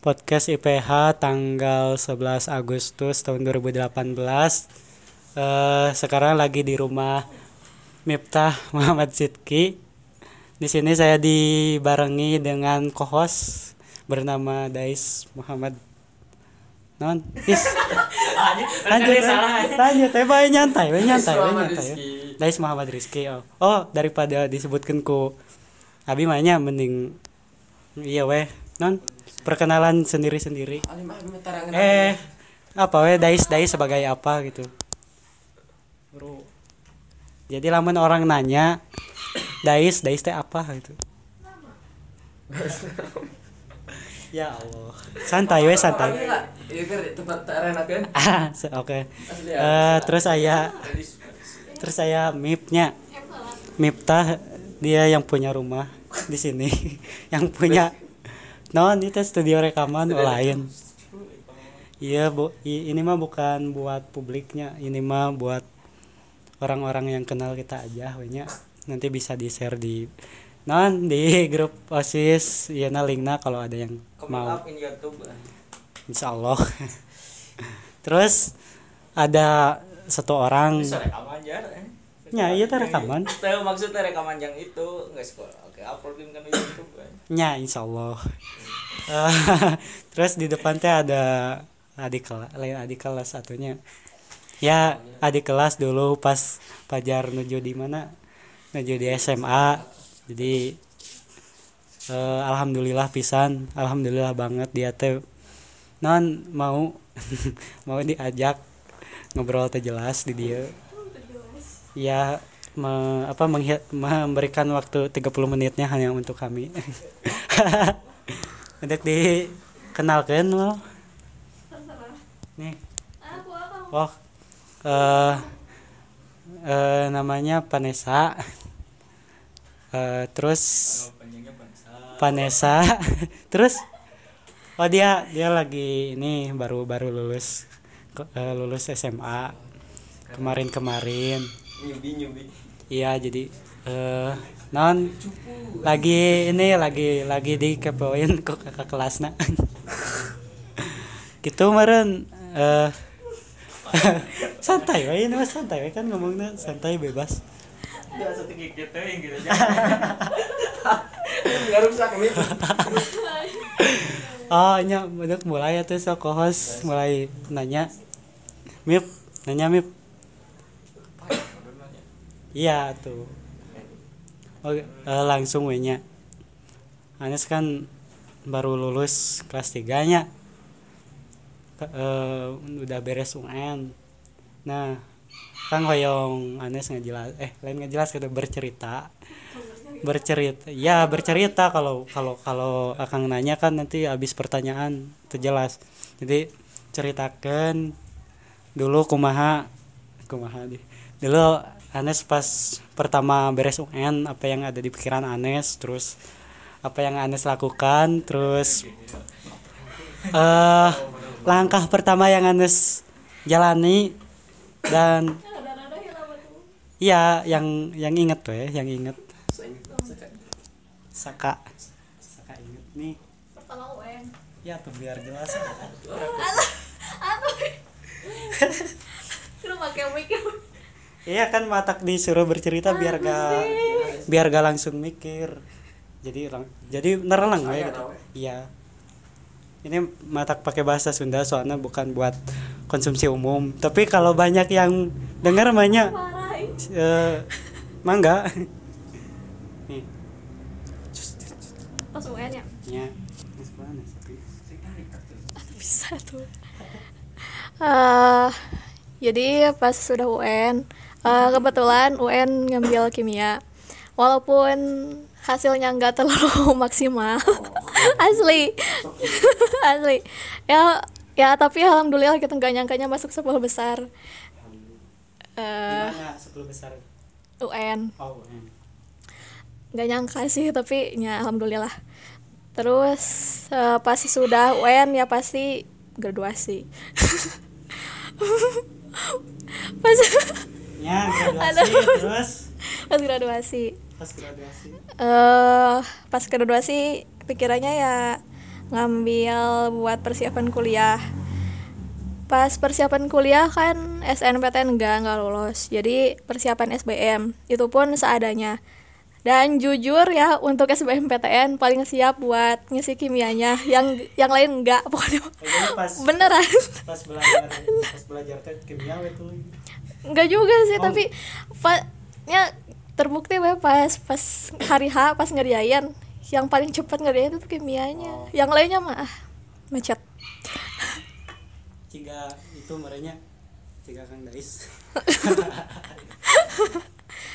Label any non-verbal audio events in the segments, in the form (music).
podcast IPH tanggal 11 Agustus tahun 2018. Eh, sekarang lagi di rumah Miftah (laughs) Muhammad Sidki. Di sini saya dibarengi dengan co-host bernama Dais Muhammad Non, is. lanjut, lanjut, eh, bae nyantai, bae nyantai, bae nyantai. Dais Muhammad Rizky. Oh, oh daripada disebutkan ku Abi mainnya mending iya weh non perkenalan sendiri-sendiri. Eh apa weh Dais Dais sebagai apa gitu. Bro. Jadi lamun orang nanya Dais Dais teh apa gitu. ya Allah. Santai weh santai. Ah, se- (laughs) Oke. Eh, terus saya terus saya Mipnya Miftah dia yang punya rumah di sini (laughs) yang punya non itu studio rekaman oh, lain. Iya bu. Ini mah bukan buat publiknya. Ini mah buat orang-orang yang kenal kita aja wenya nanti bisa di share di non di grup osis. Iya nah linknya kalau ada yang mau. insya Allah. Terus ada satu orang. Ya iya teh rekaman. Tahu maksudnya rekaman yang itu. Nggak sekolah. Oke, uploadin kan di YouTube kan. Ya, insya Allah. Eh, (laughs) Terus di depan teh ada adik kelas, lain adik kelas satunya. Ya, adik kelas dulu pas Pajar nuju di mana? Nuju di SMA. Jadi eh, alhamdulillah pisan, alhamdulillah banget dia teh non mau (laughs) mau diajak ngobrol teh jelas di dia. Ya me- apa memberikan waktu 30 menitnya hanya untuk kami. (laughs) Untuk dikenalkan lo. Nih. Oh. eh eh, namanya Vanessa. Eh, terus. Vanessa. (laughs) terus oh dia dia lagi ini baru baru lulus eh, lulus SMA kemarin-kemarin. Nyubi nyubi. Iya jadi eh non lagi ini lagi lagi dikepoin ke kakak kelasna (laughs) gitu meren eh (laughs) santai wae ini mah santai wae kan ngomongnya santai bebas. Biasa tinggi gitu gitu. (laughs) Nggak rusak nih. oh nya udah mulai ya tuh so host mulai nanya. Mip nanya mip. Iya tuh oh, eh, langsung we nya Anes kan baru lulus kelas 3 nya. Eh, udah beres UN nah kan hoyong Anes ngejelas eh lain ngejelas gitu bercerita. Bercerita ya bercerita kalau kalau kalau akang nanya kan nanti habis pertanyaan terjelas jadi ceritakan dulu kumaha kumaha di dulu Anes pas pertama beres UN apa yang ada di pikiran Anes terus apa yang Anes lakukan terus eh langkah pertama yang Anes jalani dan Iya, yang yang inget tuh ya, yang inget. Saka. Saka inget nih. pertama UN Ya tuh biar jelas. aduh lu pakai mic Iya kan matak disuruh bercerita biar gak biar gak langsung mikir. Jadi lang- jadi nerelang we gitu. Iya. Ini matak pakai bahasa Sunda soalnya bukan buat konsumsi umum. Tapi kalau banyak yang dengar banyak eh mangga. Nih, pas UN ya nih, tapi. bisa tuh Eh, jadi pas sudah UN eh, kebetulan UN ngambil kimia. Walaupun hasilnya nggak terlalu (laughs) maksimal. Asli. (laughs) Asli. Ya ya tapi alhamdulillah kita nggak nyangkanya masuk 10 besar. 10 besar? UN Oh, nggak nyangka sih tapi ya alhamdulillah. Terus eh, pasti sudah UN ya pasti graduasi. (laughs) Pas Ya, graduasi terus? Pas graduasi. Pas graduasi. eh pas graduasi pikirannya ya ngambil buat persiapan kuliah. Pas persiapan kuliah kan SNPTN enggak enggak lolos jadi persiapan SBM itu pun seadanya. Dan jujur ya untuk SBMPTN paling siap buat ngisi kimianya. Yang yang lain enggak (laughs) pokoknya. Pas beneran. pas belajar pas belajar kimia itu enggak juga sih Oh. tapi ya terbukti we pas pas hari H pas ngerjain yang paling cepat ngerjain itu kimianya Oh. yang lainnya mah ah, macet jika itu merenya jika kang dais (laughs)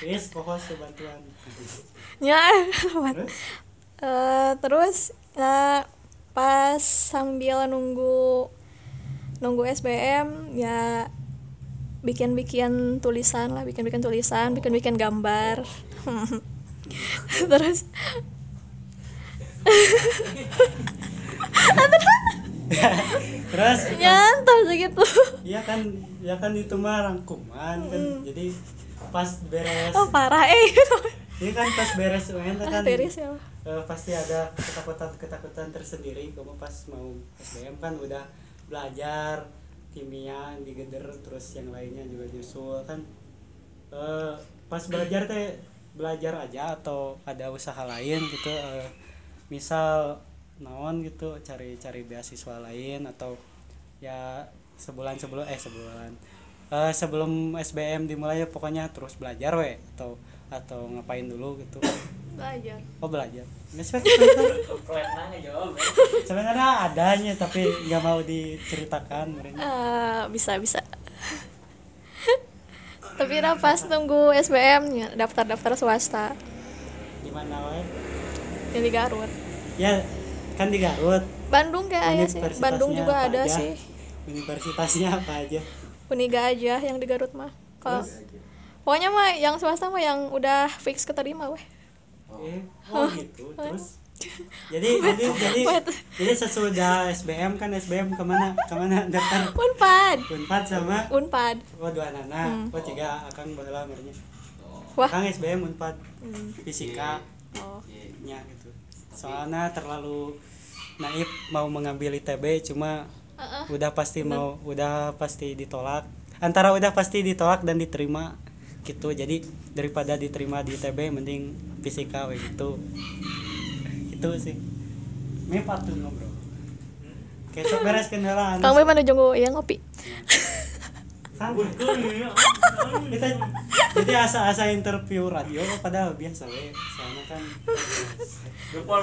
Yes, pokok sebantuan. ya Terus? Eh, terus eh, pas sambil nunggu nunggu SBM ya bikin-bikin tulisan lah bikin-bikin tulisan bikin-bikin gambar. (laughs) Terus (laughs) Terus? Nyantai segitu Iya kan, ya kan itu mah rangkuman kan. Jadi pas beres, oh parah eh. (laughs) Ini kan pas beres UN ah, kan tiris ya. Eh, pasti ada ketakutan-ketakutan tersendiri. Kamu pas mau SBM kan udah belajar kimia digeder terus yang lainnya juga nyusul kan. Eh, pas belajar teh belajar aja atau ada usaha lain gitu. eh, misal naon gitu cari-cari beasiswa lain atau ya sebulan sebelum eh sebulan Eh, sebelum SBM dimulai ya pokoknya terus belajar we atau atau ngapain dulu gitu. Belajar. Oh belajar. (laughs) Sebenarnya- adanya tapi nggak mau diceritakan Eh, bisa bisa. (laughs) Tapi udah pas tunggu SBM ya, daftar-daftar swasta. Gimana yang di Garut. Ya kan di Garut. Bandung kayak aja sih. Bandung juga ada aja? sih. Universitasnya apa aja? Uniga aja yang di Garut mah kalau Terus? Pokoknya mah yang swasta mah yang udah fix keterima weh. Eh, oh gitu terus? (laughs) Jadi jadi jadi jadi sesudah SBM kan SBM ke mana ke mana daftar? Unpad. Unpad sama? Unpad. Oh dua nana Hmm. oh tiga akang baheula merenya wah. Akang SBM Unpad. Hmm. fisika. Oh. Nya gitu. Soalnya terlalu naif mau mengambil ITB cuma Heeh. udah pasti mau udah pasti ditolak. Antara udah pasti ditolak dan diterima gitu. Jadi daripada diterima di ITB mending fisika we gitu. Itu sih. Ini patut ngobrol. Kayak beres kendala Kang mana jonggo? Ya ngopi. Kita jadi asa-asa interview radio padahal biasa we. Soalnya kan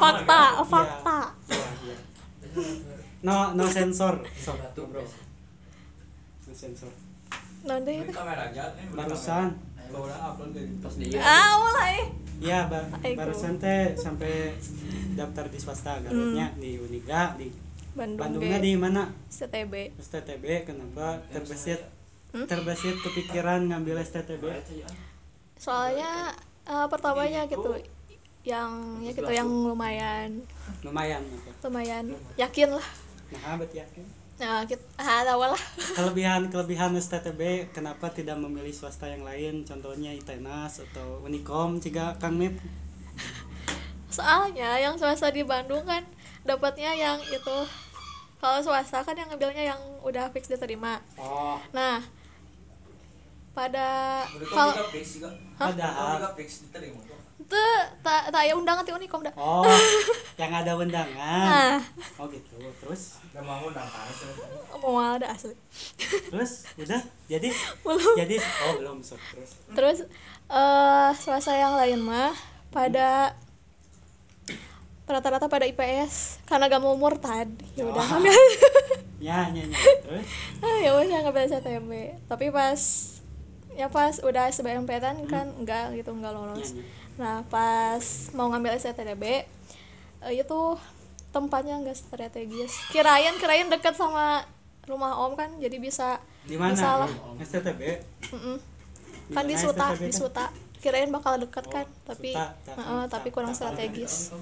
fakta fakta. Iya, no no sensor. Bro. No sensor. Nanti. Ini kamera aja nih. barusan Gitu. Ah mulai. Iya ba Aiku. barusan teh sampai daftar di swasta Garutnya di Uniga di Bandung Bandungnya di mana? STB STTB kenapa? Terbesit Hmm? terbesit kepikiran ngambil STTB soalnya eh, pertamanya gitu yang ya gitu yang lumayan. Lumayan lumayan. Yakin lah. Nah yakin nah kita ah tahu lah (laughs) kelebihan kelebihan STTB kenapa tidak memilih swasta yang lain contohnya ITENAS atau Unicom jika Kang Mip soalnya yang swasta di Bandung kan dapatnya yang itu kalau swasta kan yang ngambilnya yang udah fix diterima oh nah pada kalau kau fix juga. Padahal. Fix diterima. Itu tak tak ya undangan ti Unicom dah oh (laughs) yang ada undangan. Nah. Oh gitu. Terus? Gak mau undang panas. mau ada asli. Terus? Udah? Jadi? Belum. Jadi? Oh belum sok terus? Terus eh swasta yang lain mah pada rata-rata pada IPS karena gak mau murtad ya udah Oh. (laughs) ngambil ya ya ya. Terus? Ah, ya udah ngambil STB tapi pas ya pas udah SBMPTN kan enggak gitu enggak ya, lolos ya. Nah pas mau ngambil STB eh, itu tempatnya enggak strategis kirain kirain deket sama rumah om kan jadi bisa di mana bisa lah STTB Mm-mm. Di kan di Suta STTB di kan? Suta kirain bakal deket kan Oh, tapi Suta, tak- Heeh, tapi kurang tak- strategis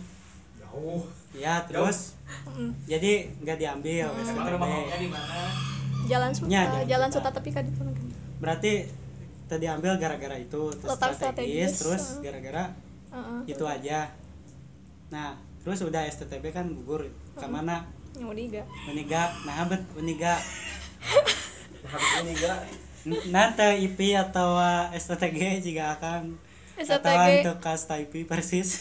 Jauh. ya terus Mm. jadi nggak diambil Hmm. Emang STTB rumah omnya di mana? jalan Suta Ya, Jalan jalan Suta. Suta tapi kan di berarti tadi ambil gara-gara itu terus Letak strategis, strategis, terus heeh. gara-gara Heeh. itu aja. Nah terus udah STTB kan gugur ke mana? Yang Uniga Uniga nah bet Uniga Habis ini gak nanti IP atau STTG jika akan. STTG. atau untuk kasta IP persis. (laughs)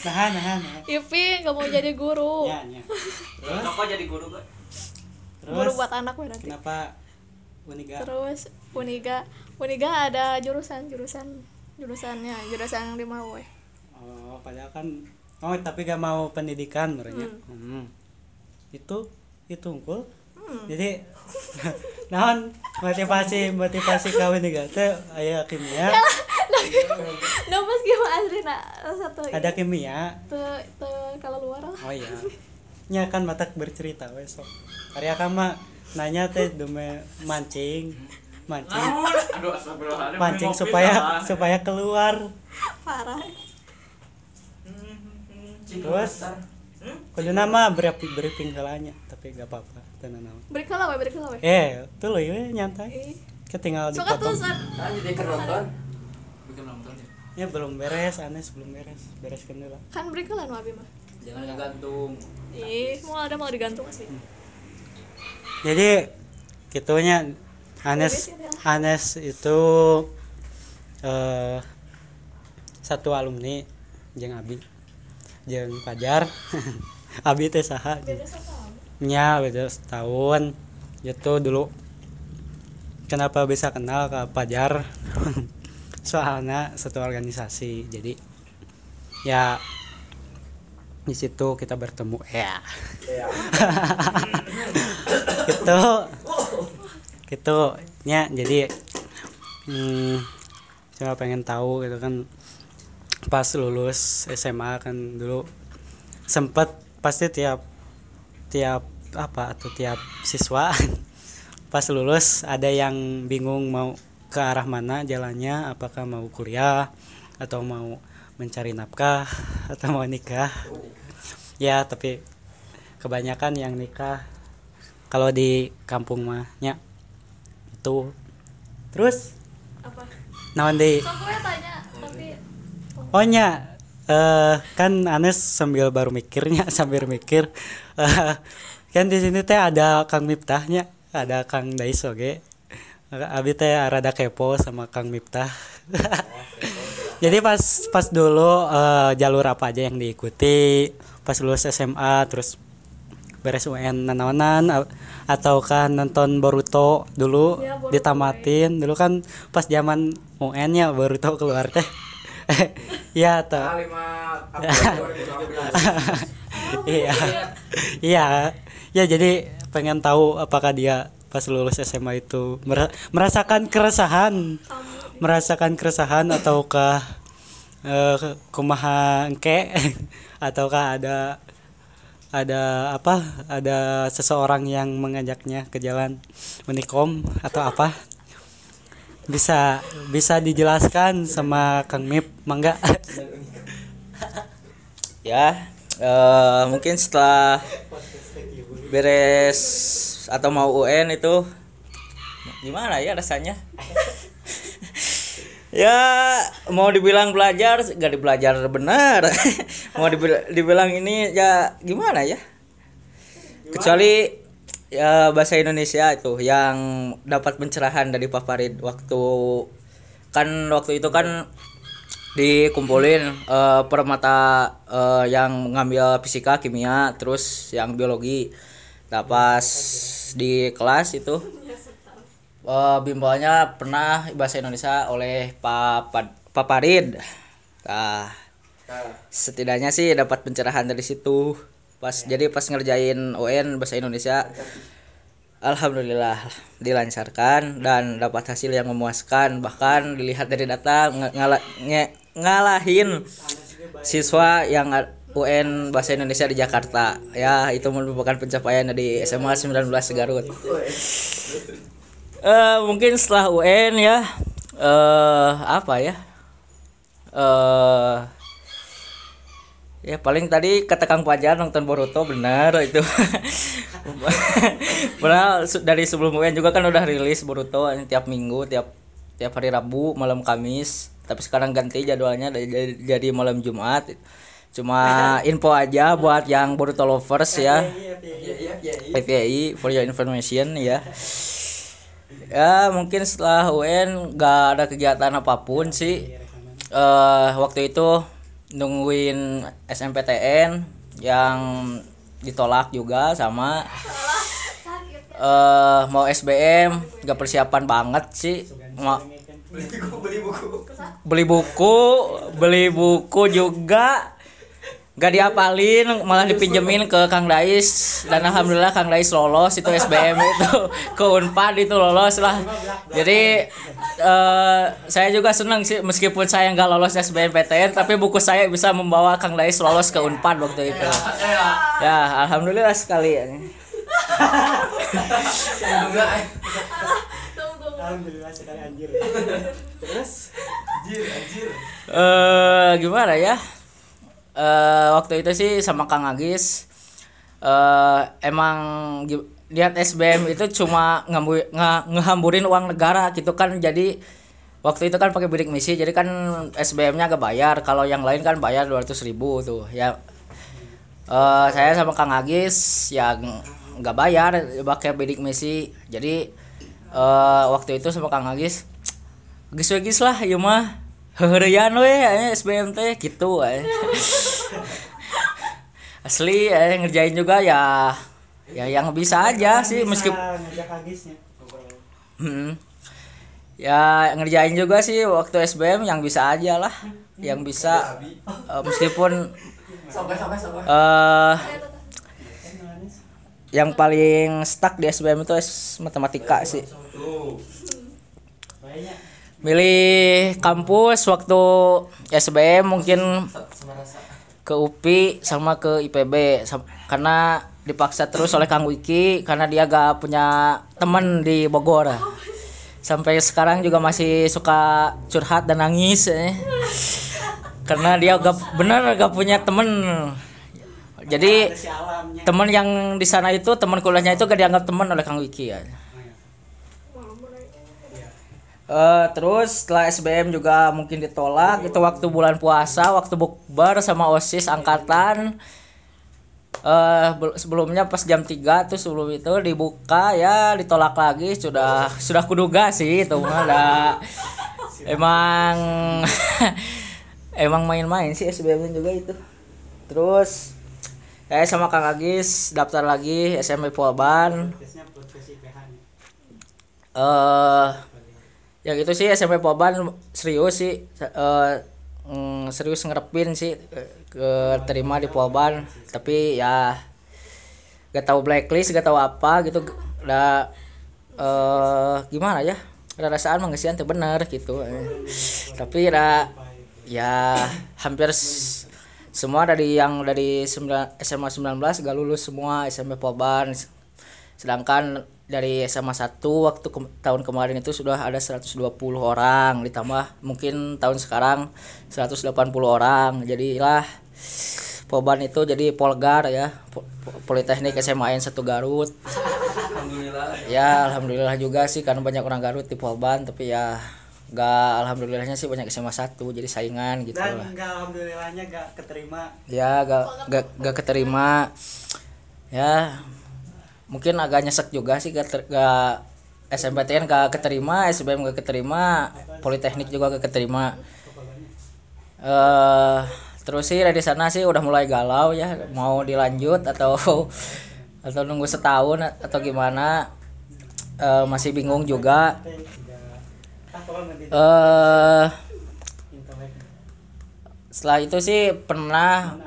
Nah nah nah Ipi nggak mau jadi guru. Ya ya terus Kok jadi guru kan? guru buat anak nanti. kenapa Uniga. Terus Uniga Uniga ada jurusan jurusan jurusannya jurusan yang di mau eh. oh padahal kan oh tapi gak mau pendidikan merenya. Hmm. itu itu unggul. Hmm. jadi (laughs) naon motivasi motivasi kau nih gak teh aya kimia. Nah (laughs) pas gimana asli nak satu ada kimia. Tuh tuh kalau luar lah. Oh iya. Nya kan matak bercerita wes sok. Karya kama nanya teh demi mancing. Mancing. Aduh mancing Ini supaya supaya keluar. Parah. Terus? Kudu nama beri briefing kalanya tapi gak apa-apa tenan naon beri kalau we beri kalau we eh tuh loh ya nyantai. Ketinggal dipotong san Kan jadi kan nonton. Bikin nonton ya. ya belum beres Anes belum beres. Bereskan dulu. Kan beri kalau nu abi mah. Jangan ngegantung. ih mau ada mau digantung sih jadi gitunya Anes Anes itu eh satu alumni jeung Abi jeung Pajar (laughs) Abi teh saha nya beda setahun. Itu dulu kenapa bisa kenal ke Pajar (laughs) soalnya satu organisasi. Jadi ya di situ kita bertemu. Ya. (laughs) Gitu. Gitu. Nya jadi hmm, cuma pengen tahu gitu kan pas lulus SMA kan dulu sempet pasti tiap tiap apa atau tiap siswa (laughs) pas lulus ada yang bingung mau ke arah mana jalannya apakah mau kuliah atau mau mencari nafkah atau mau nikah ya tapi kebanyakan yang nikah kalau di kampung mahnya itu. Terus? Apa? Naon di tanya tapi Oh nya. Eh kan Anes sambil baru mikirnya (laughs) sambil mikir. Eh, kan di sini teh ada Kang Miftahnya ada Kang Dais oge Abi teh rada kepo sama Kang Miftah. (laughs) Jadi pas pas dulu eh, jalur apa aja yang diikuti pas lulus SMA terus beres UN nanaonan a- ataukah nonton Boruto dulu Ya, Boruto, ditamatin. Dulu kan pas zaman UN nya Boruto keluar teh. (laughs) Iya tuh 2012. (laughs) iya. Iya. Ya jadi pengen tahu apakah dia pas lulus SMA itu mer- merasakan keresahan. Merasakan keresahan ataukah eh, kumaha engke (laughs) ataukah ada ada apa ada seseorang yang mengajaknya ke jalan unikom atau apa? Bisa bisa dijelaskan sama Kang Mip mangga? (laughs) Ya eh, mungkin setelah beres atau mau UN itu gimana ya rasanya ya mau dibilang belajar gak dibelajar benar. (laughs) Mau dibil- dibilang ini ya gimana ya? Kecuali ya bahasa Indonesia itu yang dapat pencerahan dari Pak Farid. Waktu kan waktu itu kan dikumpulin eh, per mata eh, yang ngambil fisika kimia terus yang biologi. Nah pas di kelas itu eh, bimbelnya pernah bahasa Indonesia oleh Pak Pak Farid nah setidaknya sih dapat pencerahan dari situ. Pas jadi pas ngerjain UN bahasa Indonesia Alhamdulillah dilancarkan dan dapat hasil yang memuaskan. Bahkan dilihat dari data ng- ngala- nge- ngalahin siswa yang UN bahasa Indonesia di Jakarta. Ya itu merupakan pencapaian dari SMA 19 Garut Eh, mungkin setelah UN ya eh apa ya eh ya paling tadi kata Kang Pajar nonton Boruto benar itu. (laughs) Padahal dari sebelum UN juga kan udah rilis Boruto ini tiap minggu tiap tiap hari Rabu malam Kamis. Tapi sekarang ganti jadwalnya dari- dari- jadi malam Jumat. Cuma info aja buat yang Boruto lovers ya. FPI for your information ya ya mungkin setelah UN nggak ada kegiatan apa pun sih. eh waktu itu nungguin SMPTN yang ditolak juga sama eh mau SBM nggak persiapan banget sih. Mau Beli buku. beli buku beli buku juga gak diapalin malah dipinjemin ke Kang Dais dan alhamdulillah Kang Dais lolos itu SBM itu (laughs) ke Unpad itu lolos lah jadi eh, saya juga senang sih meskipun saya nggak lolos SBMPTN tapi buku saya bisa membawa Kang Dais lolos ke Unpad waktu itu ya alhamdulillah sekali ya. Alhamdulillah sekali anjir. Terus eh gimana ya? Eh waktu itu sih sama Kang Agis. Eh emang lihat SBM itu cuma ngambu, nga- ngehamburin uang negara gitu kan. Jadi waktu itu kan pakai bidik misi jadi kan SBM-nya agak bayar. Kalau yang lain kan bayar 200 ribu tuh ya. Eh saya sama Kang Agis yang nggak bayar pakai bidik misi. Jadi eh waktu itu sama Kang Agis Gis gis lah ieu mah. Heureyan we aya SBM teh gitu we. (laughs) (laughs) Asli eh, ngerjain juga ya ya yang bisa aja sih meskipun. Hmm. Ya ngerjain juga sih waktu SBM yang bisa aja lah, yang bisa eh, meskipun (laughs) eh yang paling stuck di SBM itu S matematika sih. Banyak. Milih kampus waktu SBM mungkin ke UPI sama ke IPB Sam- karena dipaksa terus oleh Kang Wiki karena dia gak punya temen di Bogor. Sampai sekarang juga masih suka curhat dan nangis eh. karena dia gak benar gak punya temen jadi temen yang di sana itu teman kuliahnya itu gak dianggap teman oleh Kang Wiki ya Eh, terus setelah SBM juga mungkin ditolak. Itu waktu bulan puasa waktu bukber sama osis angkatan. Eh bel- sebelumnya pas jam 3 tuh sebelum itu dibuka ya ditolak lagi. Sudah sudah kuduga sih itu ada emang (laughs) emang main-main sih SBM juga itu. Terus saya sama Kang Agis daftar lagi SMP Polban eh yang itu sih SMP Poban serius sih eh mm, serius ngerepin sih eh, ke terima di Poban. Tapi ya gak tahu blacklist gak tahu apa gitu. Udah eh gimana ya ada rasaan mengesian tuh bener gitu. Tapi ya ya hampir semua dari yang dari SMA 19 gak lulus semua SMP Poban. Sedangkan dari SMA 1 waktu ke- tahun kemarin itu sudah ada 120 orang ditambah mungkin tahun sekarang 180 orang jadilah Poban itu jadi Polgar ya Po- Po- Politeknik SMA N 1 Garut Alhamdulillah. ya alhamdulillah juga sih karena banyak orang Garut di Polban tapi ya gak alhamdulillahnya sih banyak SMA 1 jadi saingan gitu Dan lah enggak alhamdulillahnya enggak keterima. ya gak gak, gak keterima ya mungkin agak nyesek juga sih ter- gak SMPTN gak keterima SBM gak keterima Politeknik juga gak keterima. Eh terus sih dari sana sih udah mulai galau ya mau dilanjut atau (laughs) atau nunggu setahun atau gimana. Eh, masih bingung juga. Intelek. setelah itu sih pernah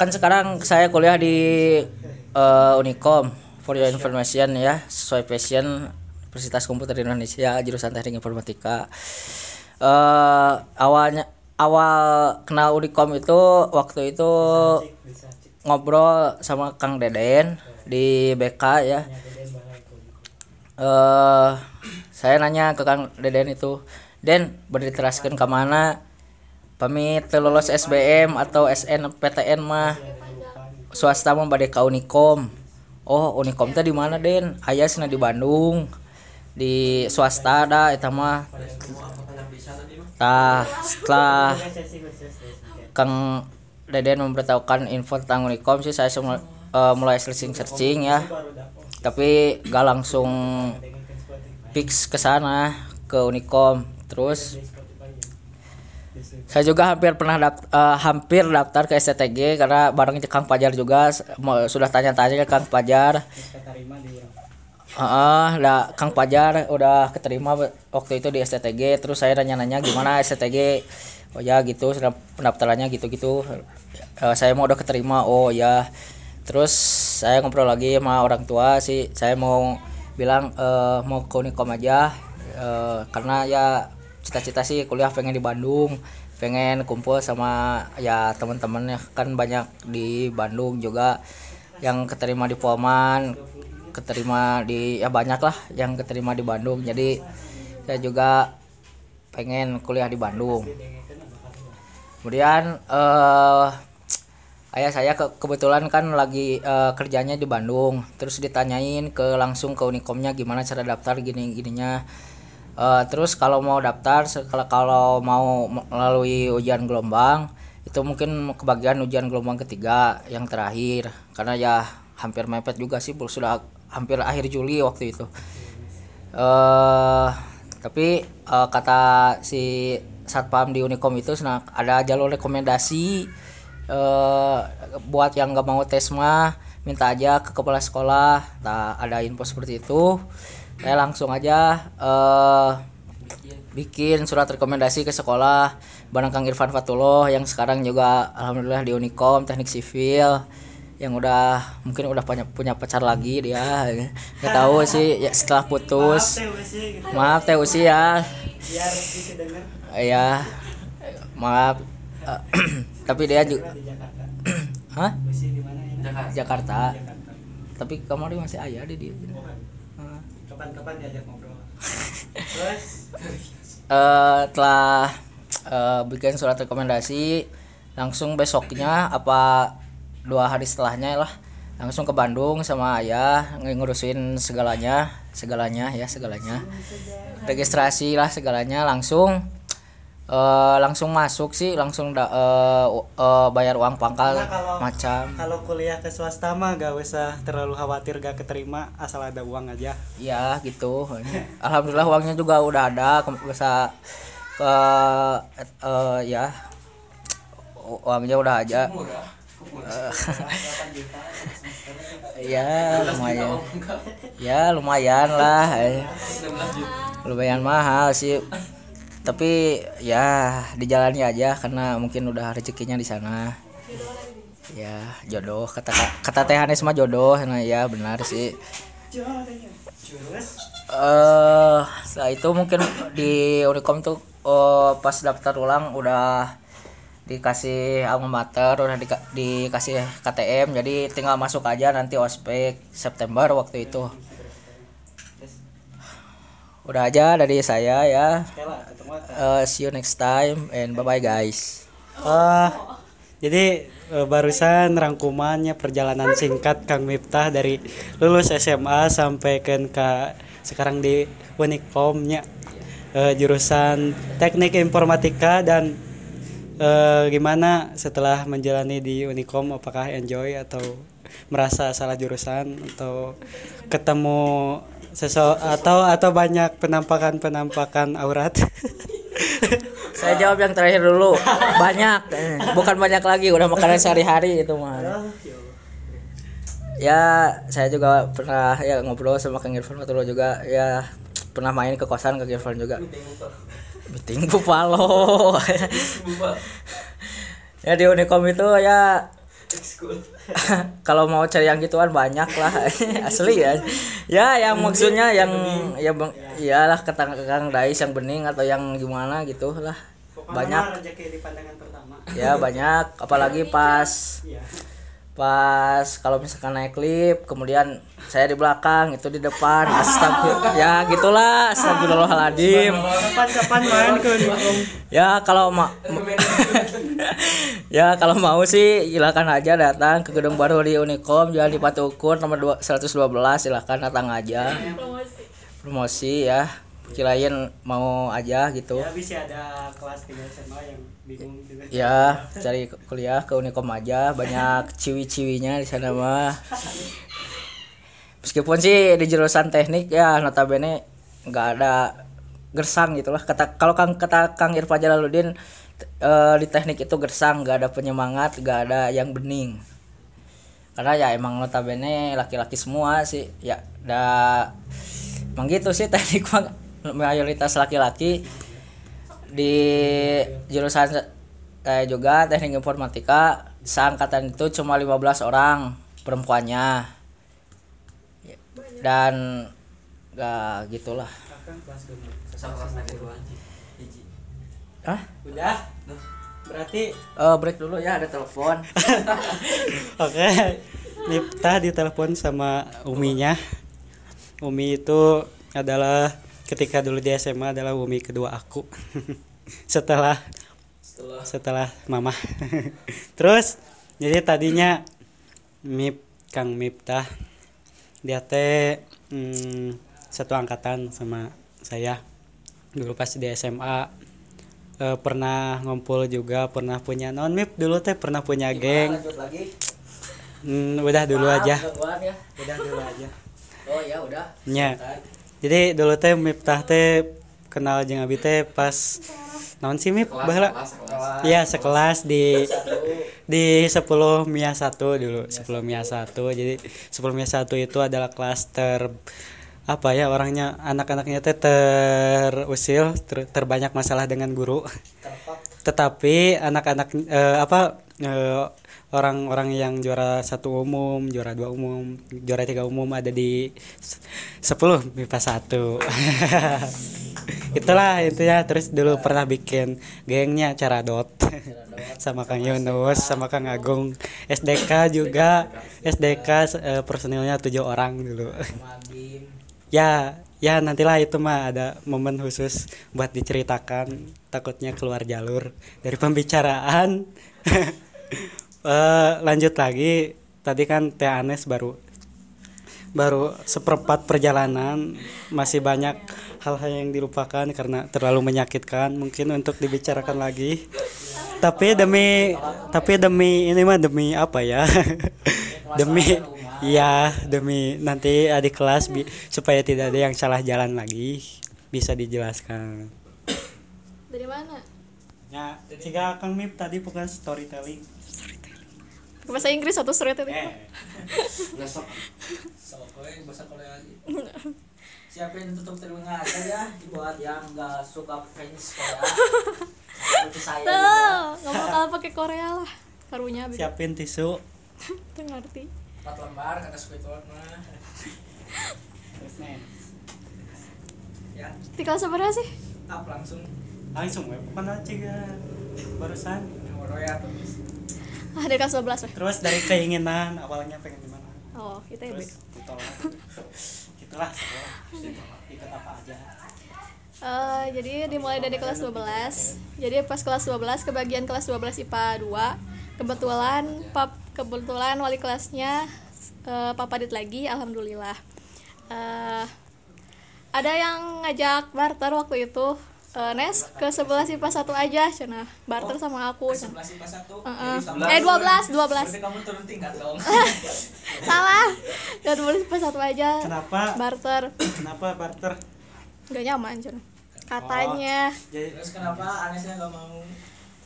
kan sekarang saya kuliah di eh, Unicom for your information ya sesuai passion Universitas Komputer Indonesia jurusan Teknik Informatika. Eh awalnya awal kenal Unicom itu waktu itu ngobrol sama Kang Deden di BK ya. Eh saya nanya ke Kang Deden itu Den berditeraskan ke mana? Pamit lulus SBM atau SNPTN mah? Swasta mah bade ka Unicom oh Unicom teh di mana Den? Aya cenah di Bandung. Di swasta da eta mah. Tah setelah. Kang Deden memberitahukan info tentang Unicom sih saya semula- eh, mulai searching searching ya. Tapi gak langsung fix ke sana ke Unicom terus saya juga hampir pernah dapt- eh, hampir daftar ke STTG karena bareng Kang Pajar juga sudah tanya-tanya ke Kang Pajar Heeh, dah Kang Pajar udah keterima waktu itu di STTG terus saya nanya-nanya gimana STTG oh ya gitu sudah pendaftarannya gitu-gitu. Eh, saya mau udah keterima oh ya. Terus saya ngobrol lagi sama orang tua sih saya mau bilang eh, mau ke Unicom aja. Eh, karena ya cita-cita sih kuliah pengen di Bandung pengen kumpul sama ya teman-teman ya kan banyak di Bandung juga yang keterima di Polman keterima di ya banyak lah yang keterima di Bandung. Jadi saya juga pengen kuliah di Bandung. Kemudian eh ayah saya ke- kebetulan kan lagi eh, kerjanya di Bandung. Terus ditanyain ke langsung ke Unicomnya gimana cara daftar gini gininya Eh, terus kalau mau daftar kalau mau melalui ujian gelombang itu mungkin kebagian ujian gelombang ketiga yang terakhir. Karena ya hampir mepet juga sih sudah hampir akhir Juli waktu itu. Eh tapi eh, kata si satpam di Unicom itu nah, ada jalur rekomendasi eh buat yang nggak mau tes mah minta aja ke kepala sekolah. Nah ada info seperti itu saya langsung aja eh bikin surat rekomendasi ke sekolah. Bareng Kang Irfan Fatullah yang sekarang juga alhamdulillah di Unicom teknik sivil yang udah mungkin udah punya punya pacar lagi dia. Nggak tahu sih ya setelah putus. Maaf teh usi. Ya. Ya maaf. Eh, (clears throat) tapi dia juga (clears throat) hah? Jakarta. Tapi kemarin masih ayah di dia. Kapan-kapan diajak ngobrol. (laughs) Terus? Eh telah eh, bikin surat rekomendasi langsung besoknya apa dua hari setelahnya lah. Langsung ke Bandung sama ayah ng- ngurusin segalanya segalanya ya segalanya. Registrasi lah segalanya langsung eh, langsung masuk sih langsung da- eh, u- eh, bayar uang pangkal Nah, kalau- macam. kalau kuliah ke swasta mah gak usah terlalu khawatir gak keterima asal ada uang aja. Ya gitu. (laughs) Alhamdulillah uangnya juga udah ada bisa ke eh, ya u- uangnya udah (laughs) aja. Eh, ya lumayan. ya lumayan lah lumayan mahal sih tapi ya dijalani aja karena mungkin udah rezekinya di sana. Ya jodoh. Kata kata teh Hanes mah jodoh. Nah ya benar sih. Eh setelah itu mungkin di Unicom tuh eh, pas daftar ulang udah dikasih alma mater udah dika- dikasih KTM jadi tinggal masuk aja nanti ospek September waktu itu udah aja dari saya ya. Eh, see you next time and bye bye guys. Eh, jadi eh, barusan rangkumannya perjalanan singkat Kang Miftah dari lulus SMA sampai ke sekarang di Unicomnya Eh, jurusan Teknik Informatika dan eh, gimana setelah menjalani di Unicom apakah enjoy atau merasa salah jurusan atau ketemu sesu atau atau banyak penampakan-penampakan aurat? (laughs) Saya jawab yang terakhir dulu. Banyak. Eh, bukan banyak lagi udah makanan sehari-hari itu mah. Ya saya juga pernah ya ngobrol sama Kang Irfan Fatullah juga. Ya pernah main ke kosan Kang Irfan juga. Meeting Bupalo (laughs) ya di Unicom itu ya (laughs) kalau mau cari yang gituan banyak lah. (laughs) (laughs) Asli ya. ya yang maksudnya yang ya bang iyalah ketang ketang dais yang bening atau yang gimana gitu lah banyak. ya banyak. Apalagi pas Iya. pas kalau misalkan naik lift kemudian saya di belakang itu di depan. Astagfirullah ya gitulah. Astagfirullahaladzim. Main ke Unicom ya kalau mau ya kalau mau sih silakan aja datang ke gedung baru di Unicom jalan di Patu Ukur nomor dua- 112 silakan datang aja. Promosi. Ya. Kirain mau aja gitu. Ya bisa ada kelas 3 SMA yang bingung juga. Ya cari kuliah ke Unikom aja. Banyak ciwi-ciwinya di sana mah. Meskipun sih di jurusan teknik ya notabene nggak ada gersang gitulah kata kalau kang kata Kang Irfa Jalaluddin eh, di teknik itu gersang nggak ada penyemangat nggak ada yang bening. Karena ya emang notabene laki-laki semua sih ya da emang gitu sih (laughs) teknik mayoritas laki-laki di jurusan saya juga teknik informatika seangkatan itu cuma 15 orang perempuannya. Dan gak gitulah Hah? udah berarti Oh, break dulu ya ada telepon. (laughs) Oke, Miftah ditelepon sama uminya. Umi itu adalah ketika dulu di SMA adalah umi kedua aku. (laughs) setelah setelah mama. (laughs) Terus jadi tadinya Mip Kang Miftah dia teh hmm, satu angkatan sama saya dulu pas di SMA eh, pernah ngumpul juga pernah punya non Mip dulu teh pernah punya geng Lanjut lagi. Hmm, udah dulu Maaf, aja. ya. Udah dulu aja. Oh ya udah. Nya. Jadi dulu teh Miftah teh kenal jeung abi teh pas naon sih Mip baheula? Iya, sekelas di di 10 Mia 1 dulu, 10 Mia 1. Jadi 10 Mia 1 itu adalah kelas ter apa ya orangnya anak-anaknya teh terusil ter- terbanyak masalah dengan guru. Tetapi anak-anak eh, apa eh, orang-orang yang juara satu umum juara dua umum juara tiga umum ada di s- 10 MIPA satu. (laughs) Itulah itu ya. Terus dulu pernah bikin gengnya cara dot. (laughs) Sama Kang Yunus sama Kang Agung. SDK juga SDK eh, personilnya tujuh orang dulu ya ya nantilah itu mah ada momen khusus buat diceritakan. Takutnya keluar jalur dari pembicaraan. (laughs) Eh, lanjut lagi. Tadi kan Teh Anes baru baru seperempat perjalanan. Masih banyak hal-hal yang dilupakan karena terlalu menyakitkan mungkin untuk dibicarakan lagi. Tapi demi tapi demi ini mah demi apa ya? (laughs) Demi ya demi nanti adik kelas bi- supaya tidak ada yang salah jalan lagi bisa dijelaskan Dari mana? ya jika Kang Mip tadi bukan storytelling Bahasa Inggris atau storytelling? eh Besok. Sok bahasa Korea lagi. Siapin tutup telinga aja ya buat yang nggak suka fans Korea. Seperti saya. Tuh, nggak bakal pakai Korea lah. Karunya siapin tisu (laughs) Tuh ngerti. Empat lembar kata Squidward mah. Ya, Di kelas apa sih? up langsung. langsung ya bukan aja barusan Roya tulis. Ah, dari kelas 12 weh. terus dari keinginan awalnya pengen di mana Oh, kita ya, terus ditolak gitulah sekolah ikut apa aja Eh, jadi dimulai dari kelas 12 jadi pas kelas 12 kebagian kelas 12 IPA 2 kebetulan pap kebetulan wali kelasnya eh, Papa Dit lagi alhamdulillah. Eh, ada yang ngajak barter waktu itu? Eh, Nes ke 11 IPA 1 aja cina barter sama aku. cenah. Sebelas IPA satu. Jadi sama. eh 12 12 Berarti kamu turun tingkat dong. (laughs) salah. Ke 12 IPA 1 aja. Kenapa? Barter. (clears throat) Kenapa barter? Nggak nyaman cina katanya. jadi Terus kenapa Anesnya nggak mau?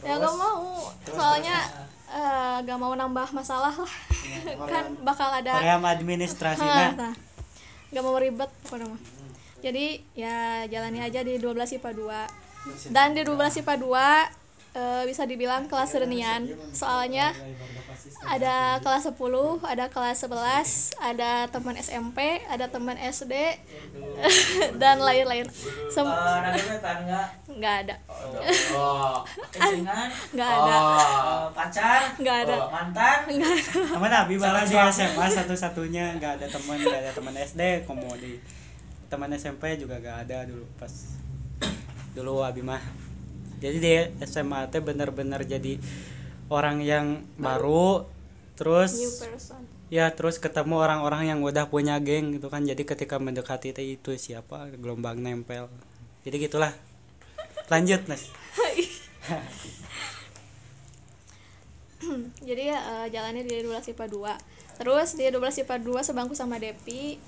Ya gak mau soalnya eh, gak mau nambah masalah lah kan bakal ada Korea Hah, administrasinya nah, gak mau ribet pokoknya mah jadi ya jalani aja di 12 IPA 2 dan di 12 IPA 2 eh, bisa dibilang kelas serenian soalnya ada kelas 10 ada kelas 11 ada teman SMP ada teman SD (laughs) dan lain-lain. Sem- Eh, nggak ada. Oh, kencengan. nggak ada. Oh, pacar. nggak ada. Oh, mantan. nggak ada. Teman Abi malah di SMA satu-satunya. Nggak ada teman nggak ada teman SD komo di teman SMP juga nggak ada dulu pas dulu Abi mah. Jadi di SMA teh bener-bener jadi orang yang baru terus new person. ya terus ketemu orang-orang yang udah punya geng gitu kan. Jadi ketika mendekati itu siapa gelombang nempel. Jadi gitulah. Lanjut mas (laughs) jadi eh, jalannya di 12 IPA 2 terus di 12 IPA 2 sebangku sama Depi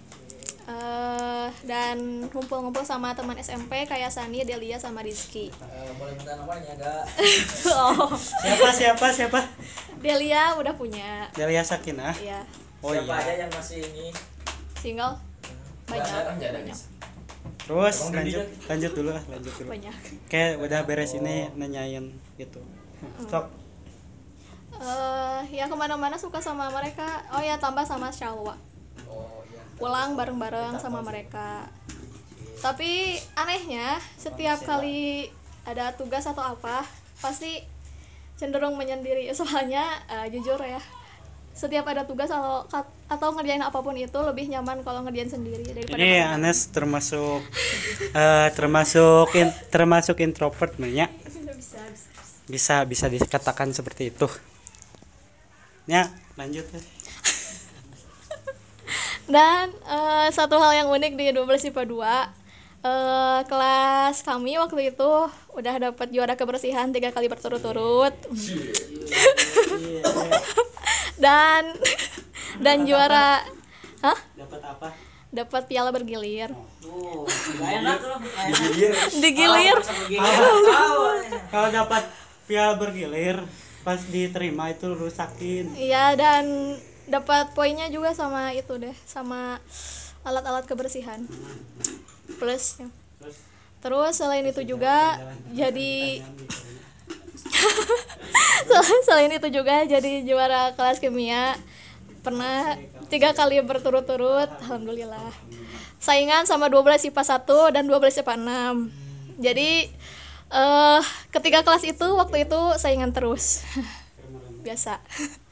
eh dan ngumpul-ngumpul sama teman SMP kayak Sani, Delia sama Rizky. Eh, boleh minta namanya ada (laughs) oh, siapa siapa siapa Delia udah punya. Delia Sakinah Iya, oh siapa aja iya yang masih ini single banyak. Banyak. terus Emang lanjut Delia? lanjut dulu lah lanjut dulu banyak. kayak udah beres ini nanyain gitu sok eh ya ke mana-mana suka sama mereka. Oh ya tambah sama Shalwa. oh Pulang bareng-bareng sama mereka. Tapi anehnya setiap kali ada tugas atau apa pasti cenderung menyendiri. (laughs) Soalnya eh, jujur ya setiap ada tugas atau atau ngerjain apa pun itu lebih nyaman kalau ngerjain sendiri daripada Ini bareng. Anes termasuk eh, termasuk in- termasuk introvert banyak bisa, bisa. bisa bisa dikatakan seperti itu. Ya lanjut. Dan eh, satu hal yang unik di 12 IPA 2 eh, kelas kami waktu itu udah dapat juara kebersihan tiga kali berturut-turut. (laughs) dan dan juara hah? Dapat apa? Dapat piala bergilir. tuh nggak enak loh Digilir. Kalau dapat piala bergilir pas diterima itu rusakin. Iya dan dapat poinnya juga sama itu deh, sama alat-alat kebersihan. Plus Terus Terus selain itu juga jadi (laughs) selain itu juga jadi juara kelas kimia. Pernah tiga kali berturut-turut alhamdulillah. Saingan sama 12 IPA 1 dan 12 IPA 6 jadi eh ketiga kelas itu waktu itu saingan terus. (laughs) Biasa (laughs)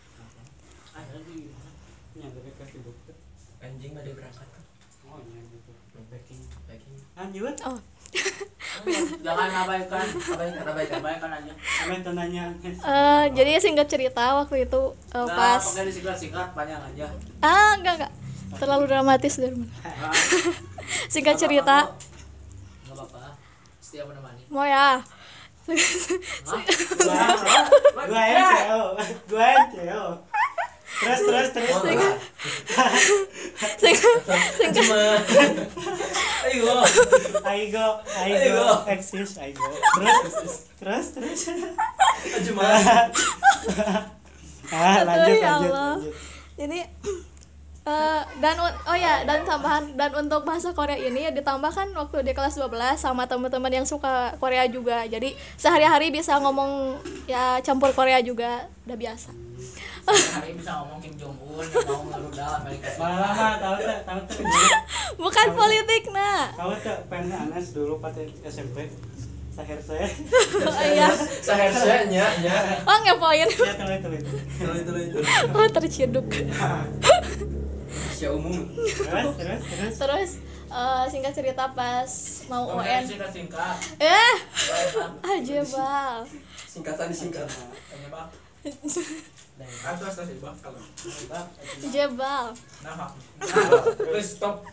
Lanjut. oh. (laughs) Jangan abaikan. Abaikan abaikan. Abaikan aja Kami eh, jadi singkat cerita waktu itu eh, pas pakai singkat panjang aja. Ah enggak enggak. Terlalu dramatis dari mana singkat cerita. Nggak apa-apa. Setiap menemani. Mau ya? (laughs) Gua gua NCO. Terus terus terus. singkat singkat ayo Aigo, Aigo, eksis, Aigo. Terus terus terus. cuma Ah, lanjut ya lanjut lanjut. Jadi eh, dan oh ya dan tambahan dan untuk bahasa Korea ini ya ditambahkan waktu di kelas 12 sama teman-teman yang suka Korea juga. Jadi sehari-hari bisa ngomong ya campur Korea juga udah biasa. Hari bisa ngomong Kim Jong Un yang mau Amerika Malah tahu tak tahu tak. Bukan politik nah. Tahu tak pengen Anas dulu pas SMP. Sahir saya. Oh, iya. seharusnya nya nya Oh ngepoin. Ya telah itu itu. itu itu itu Oh terciduk. Asia umum Terus terus terus. Terus eh, singkat cerita pas mau UN. singkat singkat Eh, aja bal. singkatan disingkat Jebal. nah terus stop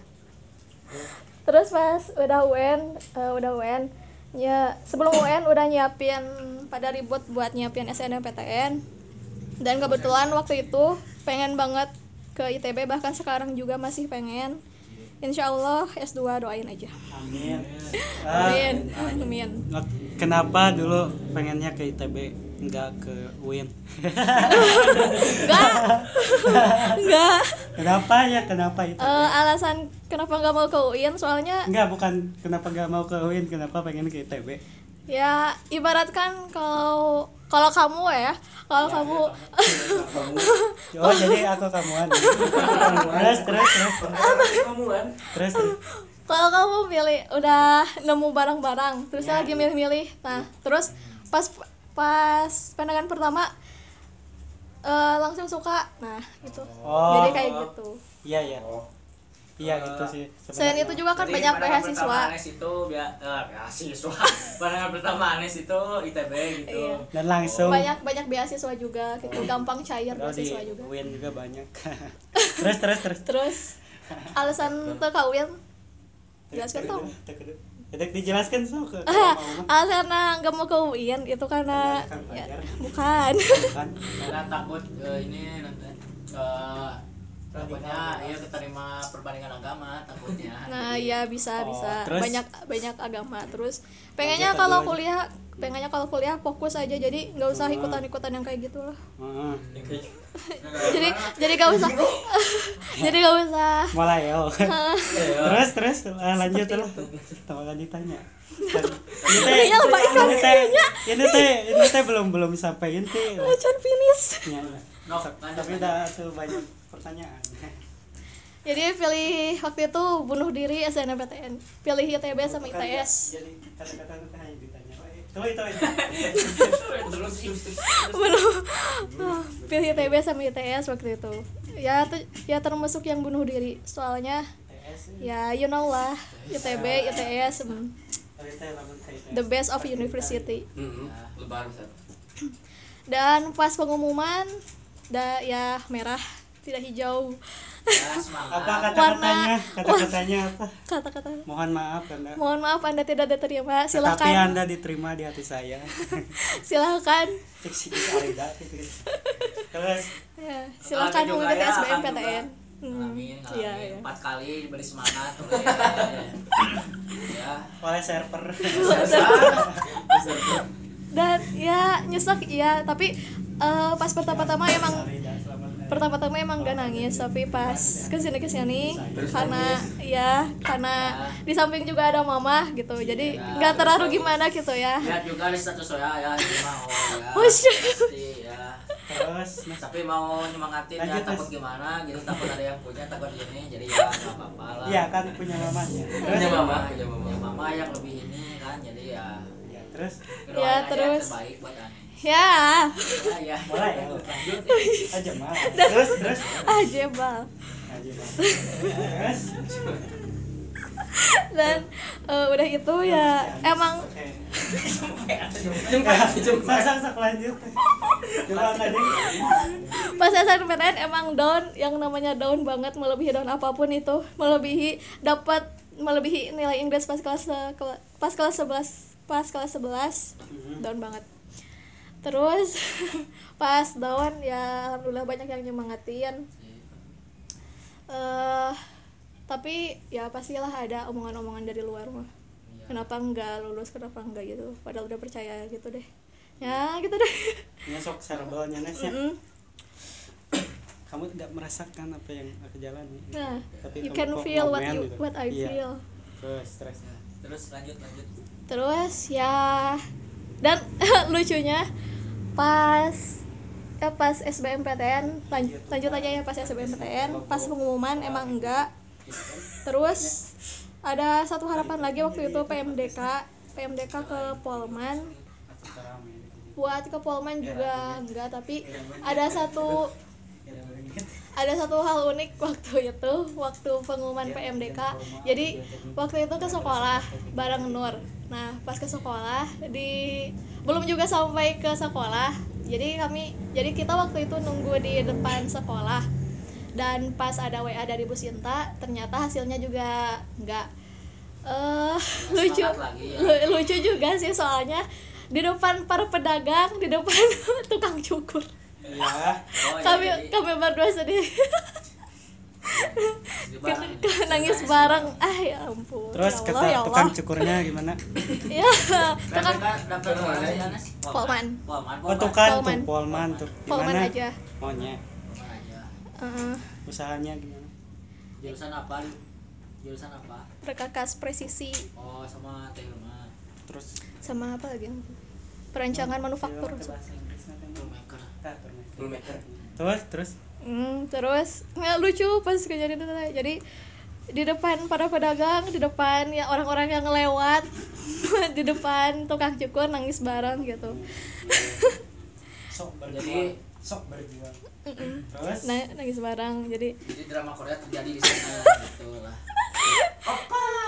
Terus pas udah UN, eh, udah UN, ya sebelum UN udah nyiapin pada ribut buat nyiapin SNMPTN. Dan kebetulan waktu itu pengen banget ke ITB bahkan sekarang juga masih pengen. Insya Allah S2 doain aja. Amin. Ah, Amin. Amin. Kenapa dulu pengennya ke ITB enggak ke UIN? Enggak. Enggak. kenapa ya? Kenapa itu? Eh, alasan kenapa nggak mau ke UIN soalnya Enggak, bukan kenapa enggak mau ke UIN, kenapa pengen ke ITB? ya ibaratkan kalau kalau kamu ya kalau kamu (laughs) Oh, jadi aku kamuan. (laughs) terus terus terus. kamu kan Terus terus. kalau kamu pilih udah nemu barang-barang terus lagi milih-milih nah terus pas pas pandangan pertama eh, langsung suka. Nah itu Oh. jadi kayak gitu. Iya, iya. Iya gitu sih. selain itu juga kan Jadi banyak beasiswa. Anes itu bia- eh, beasiswa (laughs) pandangan pertama Anes itu ITB gitu. Iya. Dan langsung. Banyak banyak beasiswa juga gitu. Gampang cair Oh, di beasiswa juga. UIN juga banyak. (laughs) terus terus terus. terus alasan tuh kawin jelaskan tau Jadi dijelaskan sok. Ke Ah, mau ah, karena nggak mau ke UIN itu karena ya, bukan. Kan karena takut eh, ini nanti eh, takutnya ya keterima perbandingan agama takutnya. Nah Jadi, ya bisa Oh, bisa. terus? banyak banyak agama. Terus pengennya kalau kuliah pengennya kalau kuliah fokus aja jadi nggak usah ikutan ikutan yang kayak gitu lah Heeh. (laughs) jadi jadi nggak usah. (laughs) Jadi nggak usah. Mulai yo (laughs) terus terus ah, lanjut lah. Tambah lanjut tanya. Ini teh Iya, ini teh ini teh ini teh belum belum sampai inti. Can finish. Ya, Sok, lanjut, tapi udah tuh banyak pertanyaan. Jadi pilih waktu itu bunuh diri SNMPTN pilih ITB sama ITS jadi kata-kata itu hanya bunuh pilih ITB sama ITS waktu itu. Ya ya termasuk yang bunuh diri. Soalnya ya. you know lah. ITB ITS mm, the best of university. Bisa dan pas pengumuman da ya merah tidak hijau. ya apa kata-katanya Warna- kata-katanya? Apa? Kata-kata mohon maaf anda. Mohon maaf anda tidak diterima tapi silakan. Anda diterima di hati saya. (laughs) Ya, silakan Alhamdulillah. Mengikuti ya, SBMPTN ngalamin ngalamin iya, iya. empat kali diberi semangat (laughs) ya. Oleh (laughs) server. Dan ya nyesek ya tapi eh, pas pertama-tama emang selamat pertama-tama emang gak nangis tapi pas ke sini ke sini karena ya karena di samping juga ada mama gitu. Jadi nggak terlalu gimana gitu ya. Lihat juga di status saya ya ini oh ya. Ya. Terus nah, tapi mau nyemangatin ya takut gimana gitu. Takut ada yang punya takut gini jadi ya nggak apa-apa lah. Iya kan punya mamanya punya mama punya mama. Punya mama yang lebih ini kan jadi ya. Ya terus? Ya, terus. terbaik buat aneh ya. Ya ya. Mulai ya lanjut. Aja mah (laughs) terus terus. Aja terus. Dan eh, udah itu ya emang coba aja pas SNMPTN emang down yang namanya down banget melebihi down apa pun itu. Melebihi dapat melebihi nilai Inggris pas kelas kela- pas kelas 11 pas kelas 11 down banget terus (laughs) pas down ya alhamdulillah banyak yang nyemangatin. Eh tapi ya pastilah ada omongan-omongan dari luar mah. Kenapa enggak lulus kenapa enggak gitu. Padahal udah percaya gitu deh. Ya gitu deh. (laughs) Nyesok serbelnya nesnya Mm-mm. (coughs) kamu tidak merasakan apa yang aku jalani. Nah, Tapi you can feel what you gitu. what I Iya. feel. terus terus. Terus lanjut lanjut. Terus ya dan lucunya pas ya pas SBMPTN lanjut, lanjut aja ya pas SBMPTN pas pengumuman emang enggak terus ada satu harapan lagi waktu itu PMDK PMDK ke Polman buat ke Polman juga enggak tapi ada satu ada satu hal unik waktu itu waktu pengumuman PMDK jadi waktu itu ke sekolah bareng Nur. Nah pas ke sekolah di belum juga sampai ke sekolah. Jadi kami jadi kita waktu itu nunggu di depan sekolah. Dan pas ada WA dari Bu Sinta ternyata hasilnya juga enggak eh lucu. lagi ya. lu- lucu juga sih soalnya. Di depan para pedagang di depan (laughs) tukang cukur ya oh, ya, kami kami berdua sedih. Kita nangis bareng. Ah ya ampun terus ya kata Allah, ya tukang cukurnya gimana? (laughs) Ya Kan tukang? Polman. Polman. Oh tuh kan tuh Polman. tuh. Polman gimana? aja. Maunya. Polman aja. Heeh. usahanya gimana? Jurusan apa jurusan apa? Perkakas presisi. Oh sama Teh Hilma terus? Sama apa lagi? Perancangan manufaktur. Iya, toolmaker. Terus terus? Hmm, terus nggak lucu pas kejadian itu jadi di depan para pedagang di depan ya orang-orang yang ngelewat (laughs) di depan tukang cukur nangis bareng gitu. Sok Jadi- berjuang sok berjuang. Terus? Nah, nangis bareng jadi jadi drama Korea terjadi di sana gitu lah.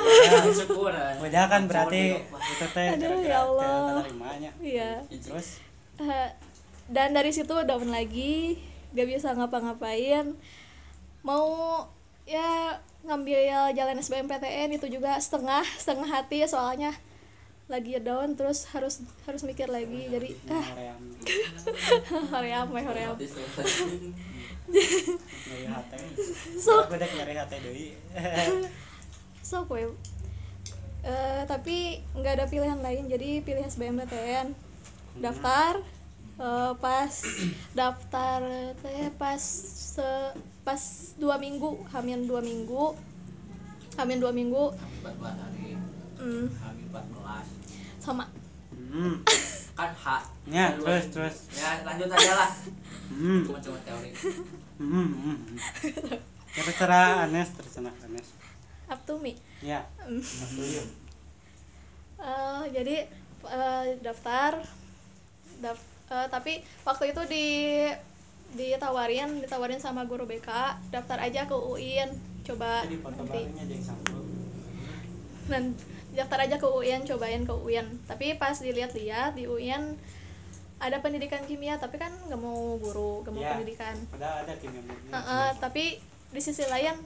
Ya, syukur ya. beda kan berarti itu teh ya Allah. terimanya iya. Terus? Eh, dan dari situ down lagi. Gak bisa ngapa-ngapain. Mau ya ngambil jalan SBMPTN itu juga setengah setengah hati soalnya. Lagi down terus harus harus mikir lagi. Jadi ah. Hoream. hoream we hoream so (laughs) so we Eh, tapi nggak ada pilihan lain. Jadi pilih SBMPTN daftar eh, pas daftar teh pas se pas dua minggu hamin dua minggu hamin dua minggu empat belas hari hmm, empat belas sama Hmm. (laughs) kan hak Ya, terus terus. ya lanjut aja lah Hmm. cuma cuma teori Hmm. hmm. Ya terserah Anes, terserah Anes. up to me Ya. Eh, jadi eh, daftar daf- eh, tapi waktu itu di ditawarin ditawarin sama guru BK daftar aja ke UIN coba Jadi nanti dan daftar aja ke UIN cobain ke UIN tapi pas dilihat-lihat di UIN ada pendidikan kimia tapi kan nggak mau guru nggak mau Ya. pendidikan Padahal ada kimia murni. Heeh, tapi di sisi lain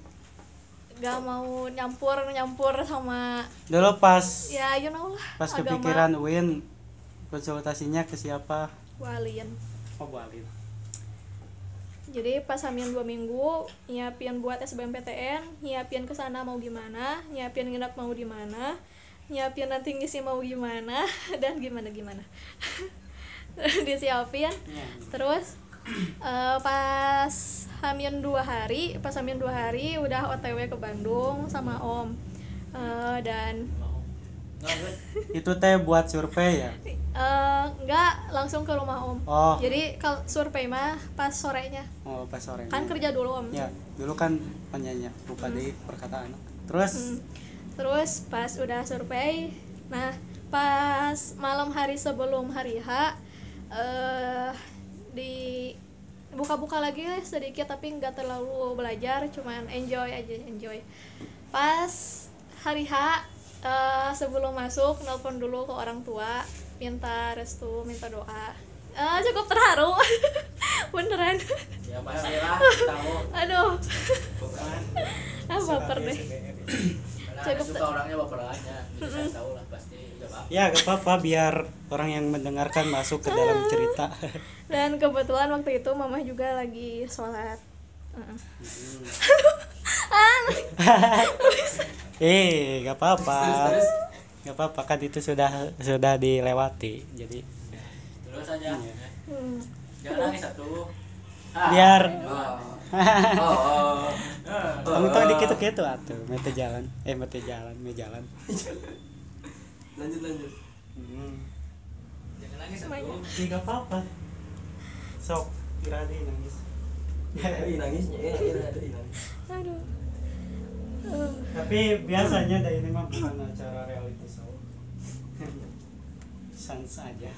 nggak mau nyampur nyampur sama Dulu pas ya you know lah pas agama kepikiran Win konsultasinya ke siapa? Walian Oh, Bu Alin. jadi pas hamil dua minggu nyiapin buat SBMPTN nyiapin ke sana mau gimana nyiapin nginep mau di mana nyiapin nanti ngisi mau gimana (laughs) dan gimana gimana (laughs) disiapin Ya. terus eh, pas hamil dua hari pas hamil dua hari udah otw ke Bandung sama om Eh, dan Itu teh buat survei ya? nggak langsung ke rumah om Oh. jadi kalau survei mah pas sorenya Oh, pas sore. kan kerja dulu om Ya, dulu kan penyanyi lupa deh perkataan. Terus Hmm. Terus pas udah survei, nah pas malam hari sebelum hari H eh di buka-buka lagi sedikit tapi nggak terlalu belajar, cuman enjoy aja enjoy. Pas hari H eh, sebelum masuk nelpon dulu ke orang tua, minta restu, minta doa. Eh, cukup terharu, (laughs) beneran. ya pasti lah tahu (laughs) Aduh, bukan (laughs) ah baper deh. (coughs) karena Cukup suka orangnya baperannya jadi saya tahu lah pasti gak apa ya gak apa-apa biar orang yang mendengarkan masuk ke dalam cerita. Dan kebetulan waktu itu mama juga lagi sholat. Heeh. (laughs) eh, gak apa-apa. Gak apa-apa kan itu sudah sudah dilewati. Jadi terus aja Iya. Hmm. jangan nangis satu Ah. biar oh oh, (laughs) oh. tong-tong dikit gitu atuh, mete jalan. Eh, mete jalan, me jalan. lanjut lanjut Hmm. jangan nangis satu Semuanya. Ya, gak apa-apa. Sok, kira nangis. Ya ya ada ih, nangis Aduh. Uh, Tapi biasanya dari ini mah bukan acara reality show. (laughs) Sans aja.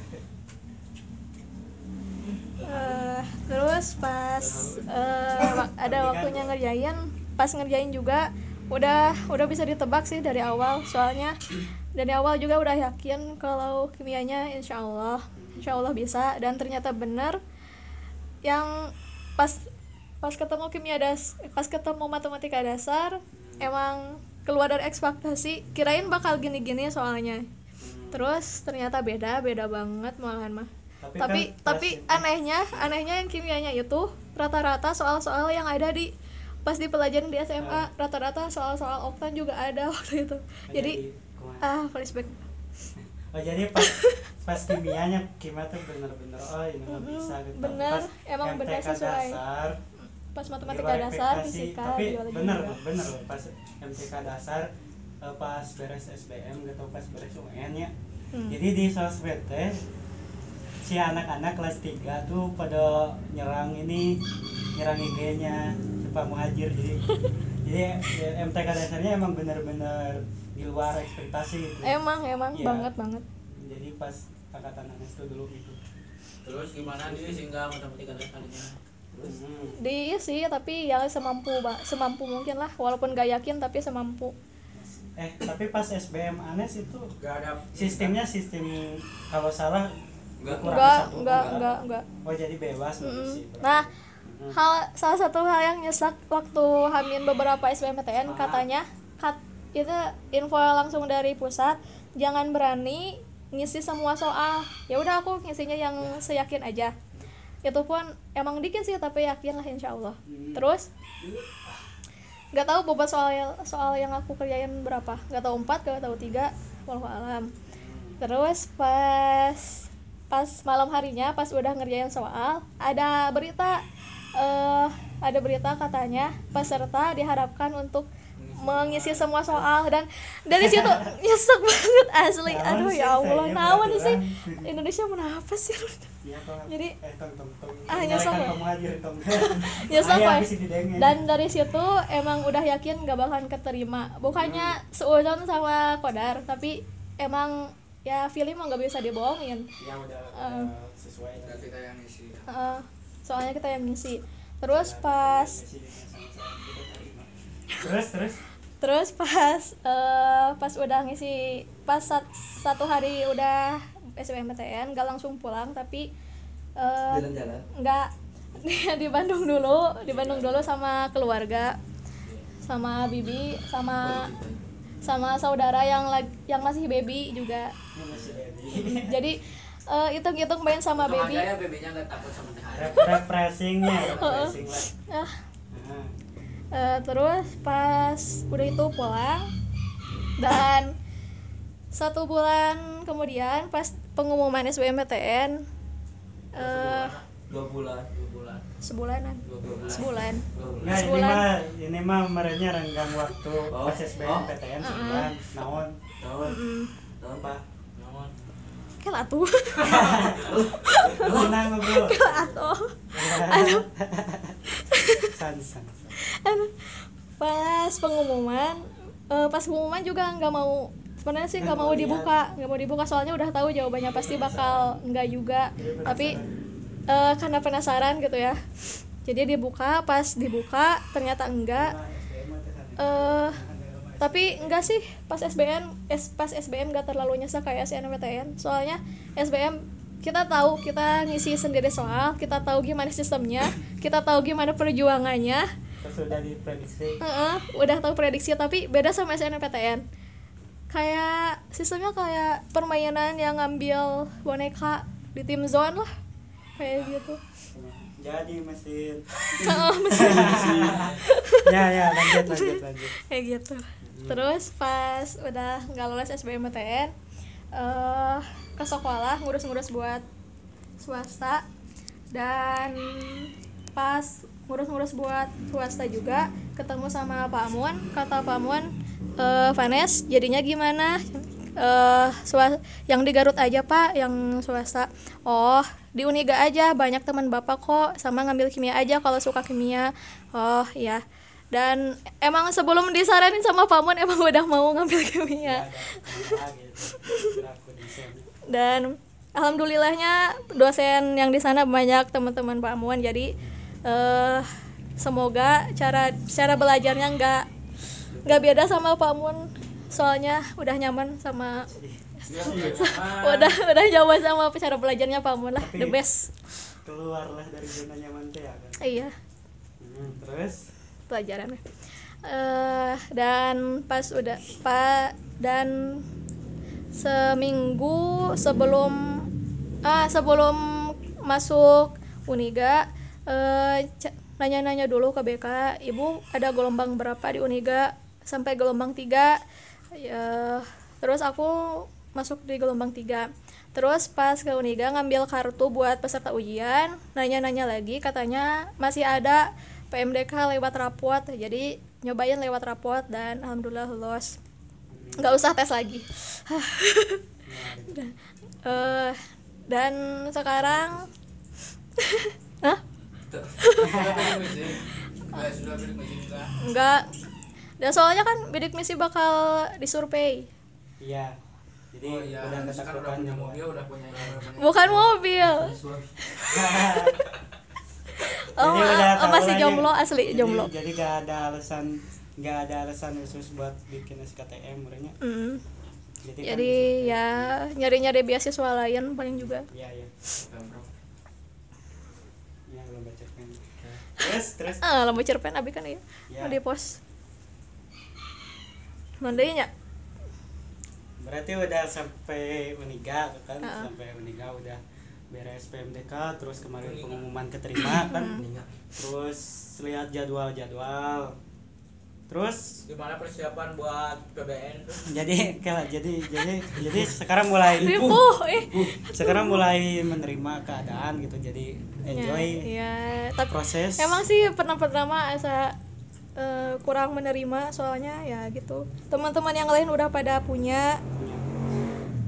eh, terus pas wak- ada waktunya ngerjain, pas ngerjain juga udah udah bisa ditebak sih dari awal soalnya dari awal juga udah yakin kalau kimianya insya Allah insya Allah bisa dan ternyata benar yang pas pas ketemu kimia das pas ketemu matematika dasar emang keluar dari ekspektasi kirain bakal gini-gini soalnya terus ternyata beda beda banget malahan mah Tapi tapi kan tapi anehnya anehnya yang kimianya itu rata-rata soal-soal yang ada di pas dipelajarin di SMA rata-rata soal-soal oktan juga ada (laughs) waktu itu jadi kumaha? ah flashback oh jadi pas pas kimianya kimia tuh bener-bener oh ini mah bisa gitu. bener, Pas emang bener sesuai. dasar pas di matematika luar dasar ekspektasi. fisika tapi biologi bener juga. bener loh pas MTK dasar eh, pas beres SBM gitu pas beres UN ya Hmm. jadi di sosmed teh si anak-anak kelas 3 tuh pada nyerang ini nyerang IG-nya Pak Muhajir jadi (laughs) jadi ya, MTK dasarnya emang bener-bener di luar ekspektasi gitu emang emang Iya. banget banget jadi pas angkatan Anes tuh dulu gitu terus gimana dia sehingga matematika dasarnya Hmm. di sih tapi ya semampu semampu mungkin lah walaupun gak yakin tapi semampu eh tapi pas SBM Anes itu gak ada sistemnya sistem kalau salah Enggak. kurang enggak satu, enggak enggak enggak oh jadi bebas Mm-mm. ngisi. nah hal salah satu hal yang nyesek waktu hamin beberapa SBMPTN katanya kat, itu info langsung dari pusat jangan berani ngisi semua soal ya udah aku ngisinya yang seyakin aja itu pun emang dikit sih tapi yakin lah insya Allah. Terus nggak tahu bobot soal soal yang aku kerjain berapa. Nggak tahu empat nggak tahu tiga. Walau alam terus pas pas malam harinya pas udah ngerjain soal ada berita eh ada berita katanya peserta diharapkan untuk mengisi semua soal. Dan dari situ (laughs) nyesek banget asli. Aduh ya Allah nawan sih? Indonesia kenapa sih (laughs) Jadi, ah, ya? (laughs) nyesek Ayah, Pak. habis didengin. dan dari situ emang udah yakin gak bakalan keterima. Bukannya seuzon sama kodar tapi emang ya feeling mah nggak bisa dibohongin. Ya udah, Eh. udah kita yang soalnya kita yang ngisi. Terus pas terus terus? Terus pas eh, pas udah ngisi pas sat- satu hari udah SBMPTN gak langsung pulang tapi eh, Jalan-jalan. nggak. (laughs) Di Bandung dulu di Bandung dulu sama keluarga sama bibi sama sama saudara yang lag- yang masih baby juga. Ini masih baby. Jadi eh, hitung-hitung main sama Untung baby. aja ya babynya nggak takut sama THR Rep- refreshingnya (laughs) refreshing lah Eh, terus pas udah itu pulang dan satu bulan kemudian pas pengumuman SBMPTN eh Dua bulan. dua bulan. sebulanan. Dua bulan. Sebulan. Dua bulan. Nggak, ini Sebulan. mah ini mah merenya renggang waktu Oh, pas SBMPTN sebulan. Naon? Tahun. Mm, Tahun pak. namun kayak atuh. Tenang bro kayak atuh. (laughs) San san san. Aduh. pas pengumuman eh, pas pengumuman juga nggak mau sebenarnya sih nggak mau dibuka nggak mau dibuka soalnya udah tahu jawabannya pasti bakal nggak juga. Tapi eh, karena penasaran gitu ya. Jadi dibuka pas dibuka ternyata enggak. Eh tapi enggak sih pas SBM es- pas SBM enggak terlalu nyesek kayak SNMPTN soalnya SBM kita tahu kita ngisi sendiri soal kita tahu gimana sistemnya kita tahu gimana perjuangannya. Sudah diprediksi. Heeh, udah tahu prediksi tapi beda sama SNMPTN kayak sistemnya kayak permainan yang ngambil boneka di tim zone lah. Kayak gitu. Jadi mesin. Heeh, (laughs) mesin. (laughs) Ya ya lanjut lanjut lanjut. Kayak gitu. Terus pas udah nggak lulus SBMPTN eh ke sekolah ngurus-ngurus buat swasta. Dan pas ngurus-ngurus buat swasta juga ketemu sama Pak Mun kata Pak Mun eh Vanes jadinya gimana? Eh swa- yang di Garut aja Pak yang swasta. Oh di Uniga aja banyak teman bapak kok sama ngambil kimia aja kalau suka kimia. Oh ya dan emang sebelum disaranin sama Pak Mun emang udah mau ngambil kimia. Ada gitu. Dan alhamdulillahnya dosen yang di sana banyak teman-teman Pak Muan jadi eh semoga cara cara belajarnya nggak nggak beda sama Pak Muan soalnya udah nyaman sama (laughs) udah udah nyaman sama cara belajarnya Pak Muan lah. The best. keluarlah dari zona nyaman teh ya kan? Iya. Hmm, terus? Pelajarannya. Eh dan pas udah pak dan seminggu sebelum ah sebelum masuk Uniga eh, ca- nanya-nanya dulu ke BK ibu ada gelombang berapa di Uniga sampai gelombang tiga. Ya terus aku masuk di gelombang tiga. Terus pas ke Uniga ngambil kartu buat peserta ujian nanya-nanya lagi katanya masih ada PMDK lewat rapot. Jadi nyobain lewat rapot dan alhamdulillah lulus nggak usah tes lagi. (laughs) Eh, dan sekarang (laughs) Hah? Enggak. Dan soalnya kan bidik misi bakal disurvei. iya. Jadi oh iya. udah sekarang udah ketakutan punya mobil udah punya Bukan mobil. (laughs) Oh, Jadi udah oh, masih jomblo asli Jadi- jomblo. jadi gak ada alasan gak ada alasan khusus buat bikin SKTM murahnya Mm. jadi, kan Jadi ya nyari-nyari beasiswa lain paling juga. iya iya. Ya belum baca kan terus terus. Ah lampu cerpen abi kan ya. Ya. di pos mandainya? Berarti udah sampai meninggal kan? Heeh. sampai meninggal udah beres PMDK terus kemarin pengumuman keterima kan? Terus lihat jadwal jadwal terus? Gimana persiapan buat PBN tuh? jadi kayak jadi jadi jadi sekarang mulai ripuh eh. Sekarang mulai menerima keadaan gitu. Jadi enjoy ya, tapi proses. emang sih pernah pertama asa eh, kurang menerima soalnya ya gitu. Teman-teman yang lain udah pada punya.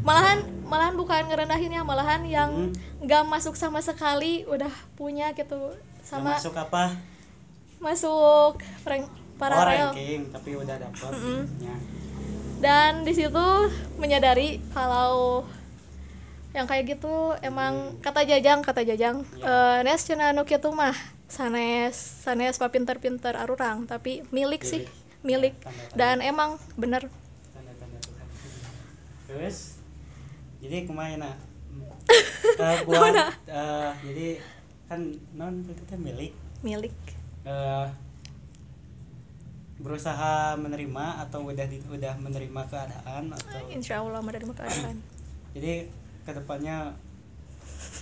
Malahan malahan bukan ngerendahin ya malahan yang nggak masuk sama sekali udah punya gitu. Sama masuk apa? Masuk rank oh, paralel. ranking tapi udah dapat ya. dan di situ menyadari kalau yang kayak gitu emang kata jajang kata jajang eh nes cenah nu kitu mah sanes sanes pa pinter-pinter arurang tapi milik sih milik. dan emang bener. Terus jadi kemarin nah (laughs) eh, buat eh, jadi kan non itu milik? Milik. Eh, berusaha menerima atau udah di- udah menerima keadaan atau insya Allah menerima keadaan. Jadi ke depannya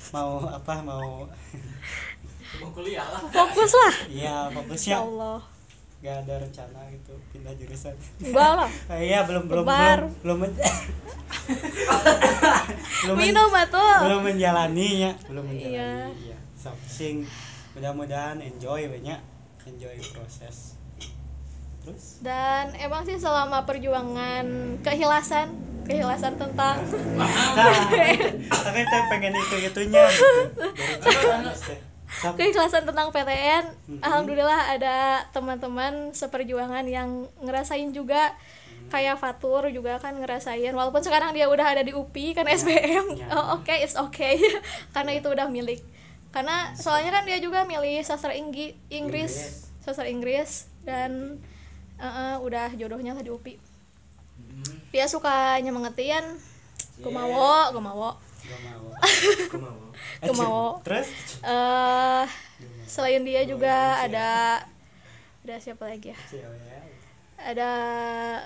mau apa mau (laughs) Mau kuliah lah. fokus lah. Iya insya fokusnya Allah nggak ada rencana gitu pindah jurusan. Enggak lah. Eh, (laughs) iya belum belum Lebar. belum belum men- (laughs) belum minum atuh belum menjalaninya belum menjalani Iya. iya. So, sing mudah-mudahan enjoy banyak. Enjoy proses. Terus? Dan emang sih selama perjuangan kehilasan kehilasan tentang nah, (laughs) tapi saya pengen itu itunya gitu. Keikhlasan tentang PTN alhamdulillah ada teman-teman seperjuangan yang ngerasain juga. Kayak Fatur juga kan ngerasain walaupun sekarang dia udah ada di UPI kan SBM Ya. oh oke it's okay. (laughs) Karena itu udah milik. Karena soalnya kan dia juga milih sastra Inggi, Inggris. Sastra Inggris. Dan eh, eh, udah jodohnya lah di UPI Hmm. dia suka nyemangetin kumawo kumawo. gak (laughs) mau. Gak mau. terus? Eh selain dia juga ada ada siapa lagi ya? Ada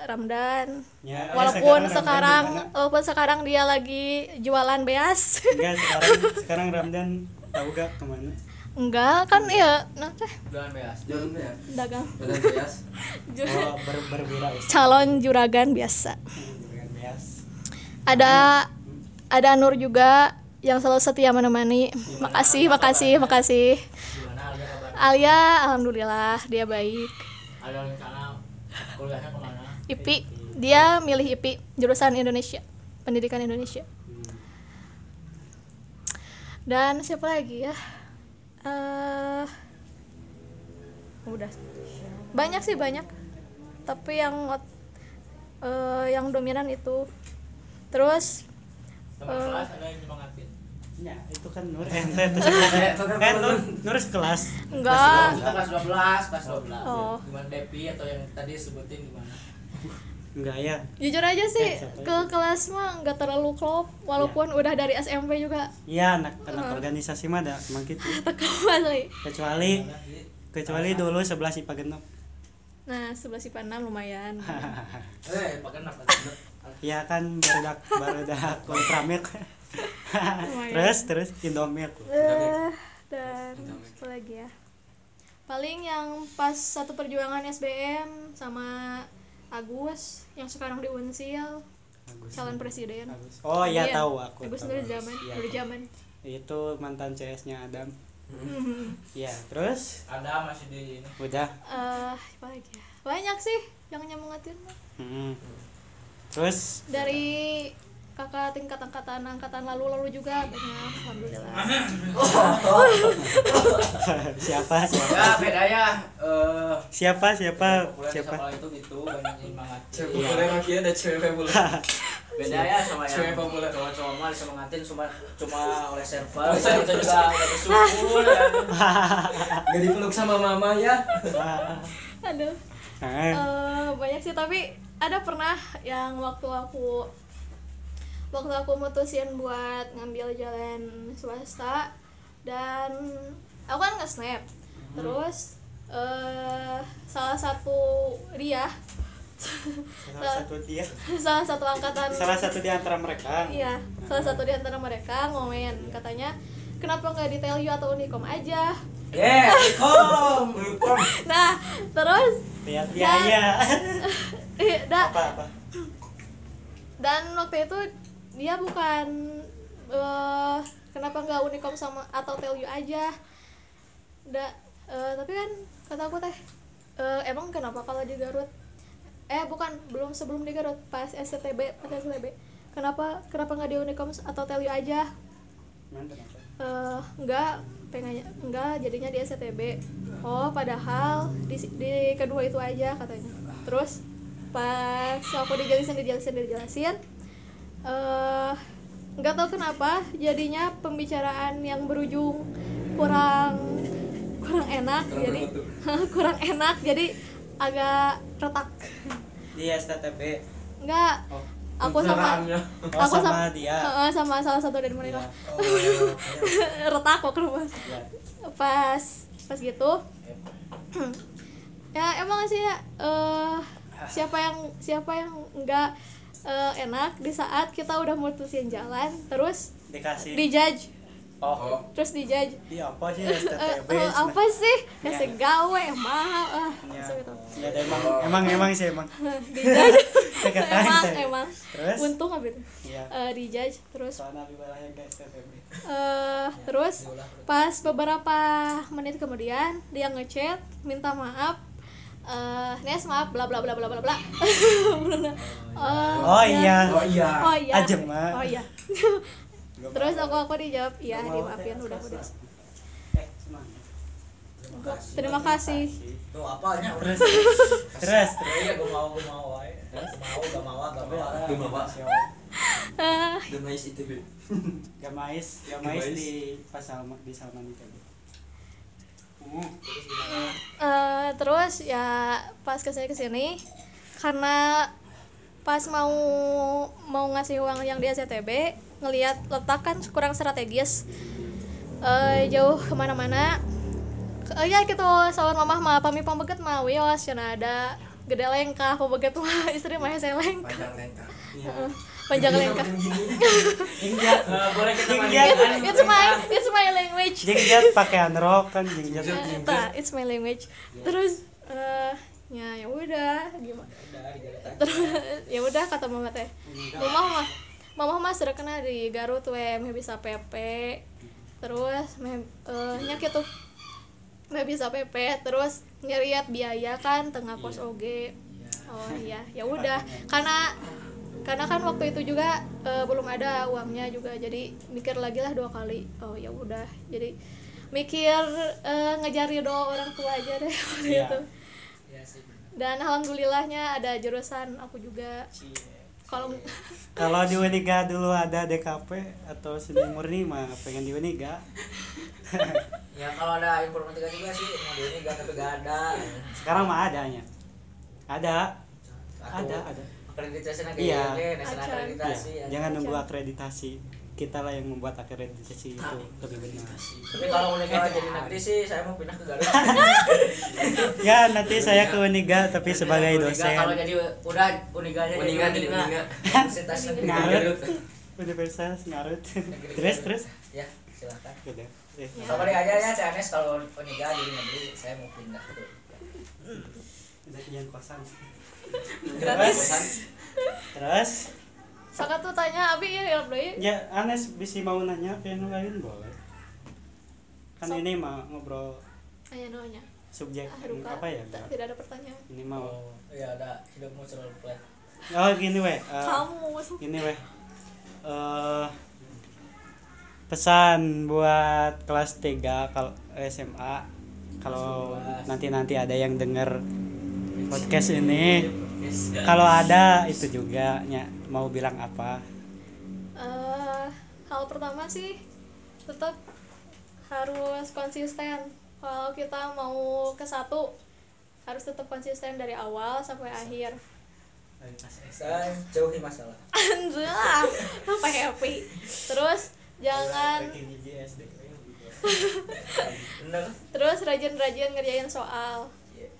Ramdan. Ya, walaupun sekarang sekarang Ramdan di walaupun sekarang dia lagi jualan beas. Enggak (laughs) sekarang sekarang Ramdan tahu gak ke mana? Enggak kan iya nah teh Jangan beas. Jangan ya. dagang. Jangan bias. (laughs) Ju- oh ber berwira calon juragan biasa. Dengan beas. Ada ada Nur juga yang selalu setia menemani. Makasih makasih makasih. Gimana Alia? Alia alhamdulillah dia baik. Ada rencana kuliahnya ke mana? IPI dia milih IPI jurusan Indonesia pendidikan Indonesia. Dan siapa lagi ya? Eh udah. Banyak sih banyak. Tapi yang eh, yang dominan itu. Terus Teman kelas ada yang nyemangatin. Ya, itu kan Nur eh, itu sekelas. Eh, Nur, Nur sekelas. enggak Kita kelas 12, kelas 12. Oh. Gimana Depi atau yang tadi sebutin gimana? Enggak ya. jujur aja sih Eh, siapa ke kelas mah nggak terlalu klop walaupun udah dari SMP juga Iya, anak anak organisasi mah ada emang gitu. (laughs) Kecuali kecuali dulu 11 IPA genep. nah sebelah si panam lumayan (laughs) Eh, pakai apa? Iya kan barudak barudak (laughs) ultramilk. terus terus Indomilk. Eh, dan apa lagi ya paling yang pas satu perjuangan SBM sama Agus yang sekarang di Unsil Agus. calon presiden Agus. Oh iya Iya. tahu aku. Agus tahu. dulu zaman Iya, dulu tahu. zaman Itu mantan CS-nya Adam. Hmm. (laughs) Iya, terus Ada masih di ini. udah. eh apa lagi ya banyak sih yang nyemangatin mah. Hmm. Terus dari kakak tingkat angkatan angkatan lalu lalu juga banyak alhamdulillah (laughs) siapa siapa Ya, beda ya. Eh, siapa siapa siapa sekolah itu gitu banyak nyemangatin. Boleh lagi ada cewek boleh. (laughs) beda ya sama yang Cewek populer. cowok-cowok mah disemangatin cuma cuma oleh server kita juga nggak bersyukur ya (laughs) Gak dipeluk sama mama ya. aduh Eh, banyak sih tapi ada pernah yang waktu aku waktu aku mutusin buat ngambil jalan swasta dan aku kan nge-snap. Terus eh salah satu dia salah satu dia (laughs) salah satu angkatan. Salah satu di antara mereka. Iya salah satu di antara mereka ngomen. Katanya kenapa nggak di Telyu atau Unicom aja? Yeah, kom. (laughs) nah terus? Lihat biaya eh, (laughs) dah apa apa? Dan waktu itu dia bukan eh kenapa nggak Unicom sama atau Telyu aja? Da, eh, tapi kan kata aku teh eh, emang kenapa kalau di Garut? Eh bukan belum sebelum di Garut pas STB pas STB kenapa kenapa nggak di Unicom atau Telyu aja? Emang kenapa? eh enggak pengennya enggak jadinya di SCTB oh padahal di, di kedua itu aja katanya. Terus pas aku dijelasin dijelasin dijelasin eh nggak tahu kenapa jadinya pembicaraan yang berujung kurang kurang enak jadi (laughs) kurang enak jadi agak retak. Di STTB enggak oh, aku sama oh aku sama dia. Heeh, sama salah satu dari mereka. Oh, iya. (laughs) retak kok Ya. pas. Pas gitu. (clears throat) Ya emang sih ya? Eh, siapa yang siapa yang enggak eh, enak di saat kita udah mutusin jalan terus dikasih dijudge oh. Terus dijudge iya apa sih? Eh, STTB eh, apa sih? Ya Ya. segawe mahal ah ya, maksud itu. Ya ada emang emang emang sih emang. (laughs) (laughs) Katakan emang saya. emang. Terus? Untung abis ya Eh, dijudge terus. Soalnya wilayah ke STTB. Eh terus pas beberapa menit kemudian dia ngechat minta maaf. Eh Nes maaf bla bla bla bla bla bla. (laughs) Eh, oh iya. Oh iya. oh iya. Aja, Ma. oh iya terus aku aku dijawab iya dimaafin udah udah. Eh terima kasih. Tuh apanya? terus. Terus. Terus. Iya, gue mau, gue mau, wae. Gua mau, gak mau, gak mau. Gak mau. Eh, Demais itu Be. gamais gamais Gamais. di pas Salma di Salman itu eh, terus ya pas ke sini ke sini karena pas mau mau ngasih uang yang di SCTB ngelihat letakan kurang strategis eh, jauh ke mana-mana. Eh, ya gitu sawan mamah mah pami pambeget mah wios cenah ada gede lengkah pambeget mah (laughs) istri mah hese lengkah. Panjang lengkah. Panjang (laughs) Eh, boleh kita Jingjat, It's, it's my it's my language. Jingjat pakaian rok kan jingjat. Nah, it's my language. Terus eh ya ya udah gimana? Terus ya udah kata mama teh. Mama mah mama mah sudah kena di Garut we. Meh bisa PP terus meh eh, nya gitu meh bisa PP terus ngeriat biaya kan tengah kos oge oh iya. Ya udah. Karena karena kan waktu itu juga eh, belum ada uangnya juga. Jadi mikir lagi lah dua kali. Oh ya udah. Jadi mikir eh, ngejar ridho orang tua aja deh (laughs) waktu Iya. itu. Dan alhamdulillahnya ada jurusan aku juga kalau Kalau di Uniga dulu ada DKP atau seni murni mah pengen di Uniga. (laughs) Ya kalau ada informatika juga sih, mau di ini gak tapi gak ada. Sekarang mah adanya. Ada. Ada, ada. Akreditasi lagi, Iya. Acan. akreditasi. Ya, jangan nunggu akreditasi. Kita lah yang membuat akreditasi itu lebih benar. Tapi kalau kalau jadi (laughs) negeri sih, saya mau pindah ke Garut. (laughs) Ya nanti saya ke Uniga tapi sebagai Uniga, dosen. Kalau jadi udah uniganya jadi Uniga jadi. Uniga. Universitas. Garut. Universitas Ngarut. terus terus. Ya, silakan. Udah. Eh, Sama dia aja ya, si Anes kalau Uniga jadi negeri, saya mau pindah ke udah yang kosan. gratis Terus Saka tuh tanya abi ya ya deui ya Anes bisa mau nanya ke yang lain boleh. Kan Sok. ini mah ngobrol aya nanya subjek ah duka apa ya? tak- tidak ada pertanyaan Ini mau Oh, iya ada hidupmu selalu flat. Oh gini weh. eh, kamu Gini weh. Eh pesan buat kelas 3 kalau SMA kalau nanti-nanti ada yang denger podcast ini kalau ada itu juga nya mau bilang apa? Eh hal pertama sih tetap harus konsisten. Kalau kita mau ke satu harus tetap konsisten dari awal sampai akhir. Dan jauhi masalah. (laughs) Anjir, apa happy. Terus jangan terus rajin-rajin ngerjain soal.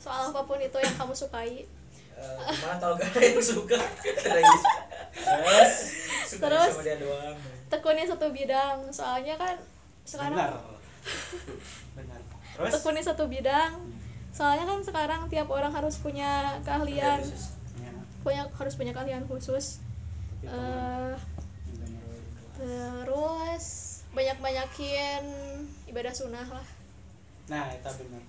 Soal apa pun itu yang kamu sukai Eh, gimana tau gak ada yang suka? Terus? Suka Terus? sama dia doang. Tekuni satu bidang soalnya kan benar sekarang benar. Terus? Tekuni satu bidang. Soalnya kan sekarang tiap orang harus punya keahlian. Ya, punya harus punya keahlian khusus. Eh, terus banyak banyakin ibadah sunnah lah. Nah itu benar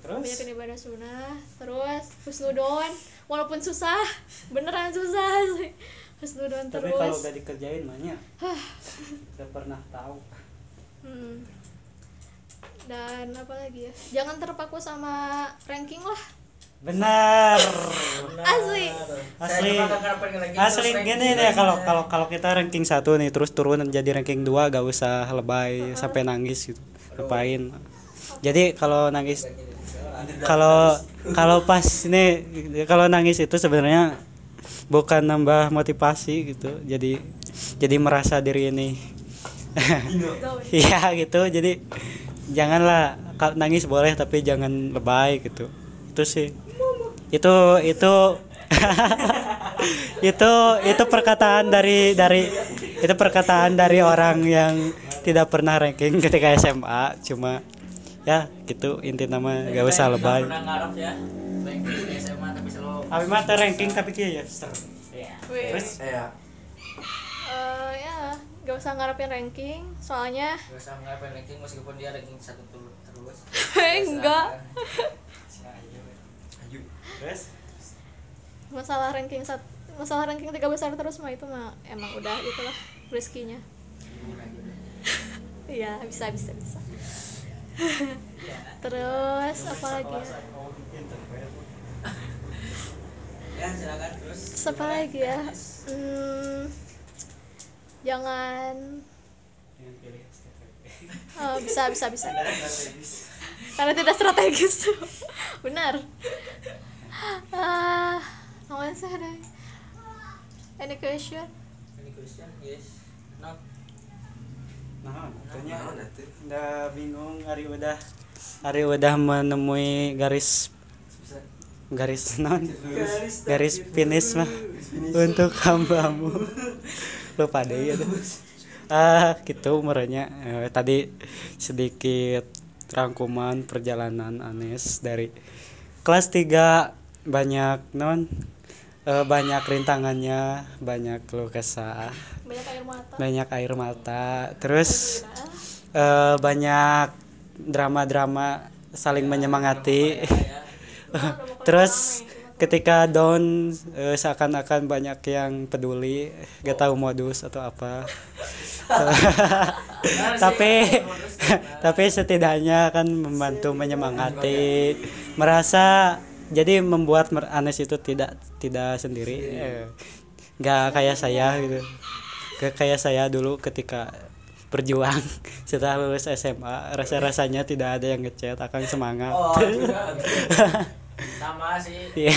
terus? Banyakin ibadah sunnah. Terus husnudon. Walaupun susah beneran susah. (laughs) Husnudon tapi kalau terus udah dikerjain mahnya udah pernah tahu. Hmm. dan apa lagi ya? Jangan terpaku sama ranking lah. Benar. (laughs) Asli. Asli. Asli gini nih kalau kalau kalau kita ranking satu nih terus turun jadi ranking dua gak usah lebay sampai nangis gitu. Ngapain? Jadi kalau nangis kalau (laughs) kalau pas ini kalau nangis itu sebenarnya bukan nambah motivasi gitu. Jadi jadi merasa diri ini. (laughs) Iya gitu. Jadi janganlah. Kalau nangis boleh tapi jangan lebay gitu. Itu sih. Itu itu. (laughs) Itu itu perkataan dari dari itu perkataan dari orang yang tidak pernah ranking ketika SMA cuma ya gitu inti nama gak usah lebay. ya tapi Abi teh ranking tapi kia ya ser. Wih. terus? Ya Eh, ya gak usah ngarepin ranking soalnya gak usah ngarepin ranking meskipun dia ranking satu terus. (laughs) Enggak. Terus? Masalah ranking sat masalah ranking tiga besar terus mah itu mah emang udah itulah rezekinya. (laughs) Iya bisa bisa bisa (laughs) terus apa lagi? ya ya silakan terus. Terus apa lagi ya? Hmm, jangan. Oh, bisa bisa (laughs) bisa. Karena tidak strategis. (laughs) Benar. Ah ada any question? Ini question? Yes katanya udah bingung hari udah hari udah menemui garis garis non garis finish mah untuk hambamu. Lupa deh ya ah gitu merenya Eh, tadi sedikit rangkuman perjalanan Anes dari kelas 3 banyak non eh, banyak rintangannya banyak keluh kesah banyak air mata. banyak air mata. Terus eh, banyak drama-drama saling menyemangati. (laughs) terus ketika down eh, seakan-akan banyak yang peduli gak tahu modus atau apa. (laughs) Tapi (laughs) tapi setidaknya kan membantu menyemangati. Merasa jadi membuat mer- Anes itu tidak tidak sendiri. Nggak kayak saya gitu. Gak kayak saya dulu ketika berjuang (laughs) setelah lulus SMA rasa rasanya tidak ada yang ngechat akan semangat. Oh (laughs) juga sama sih. Iya.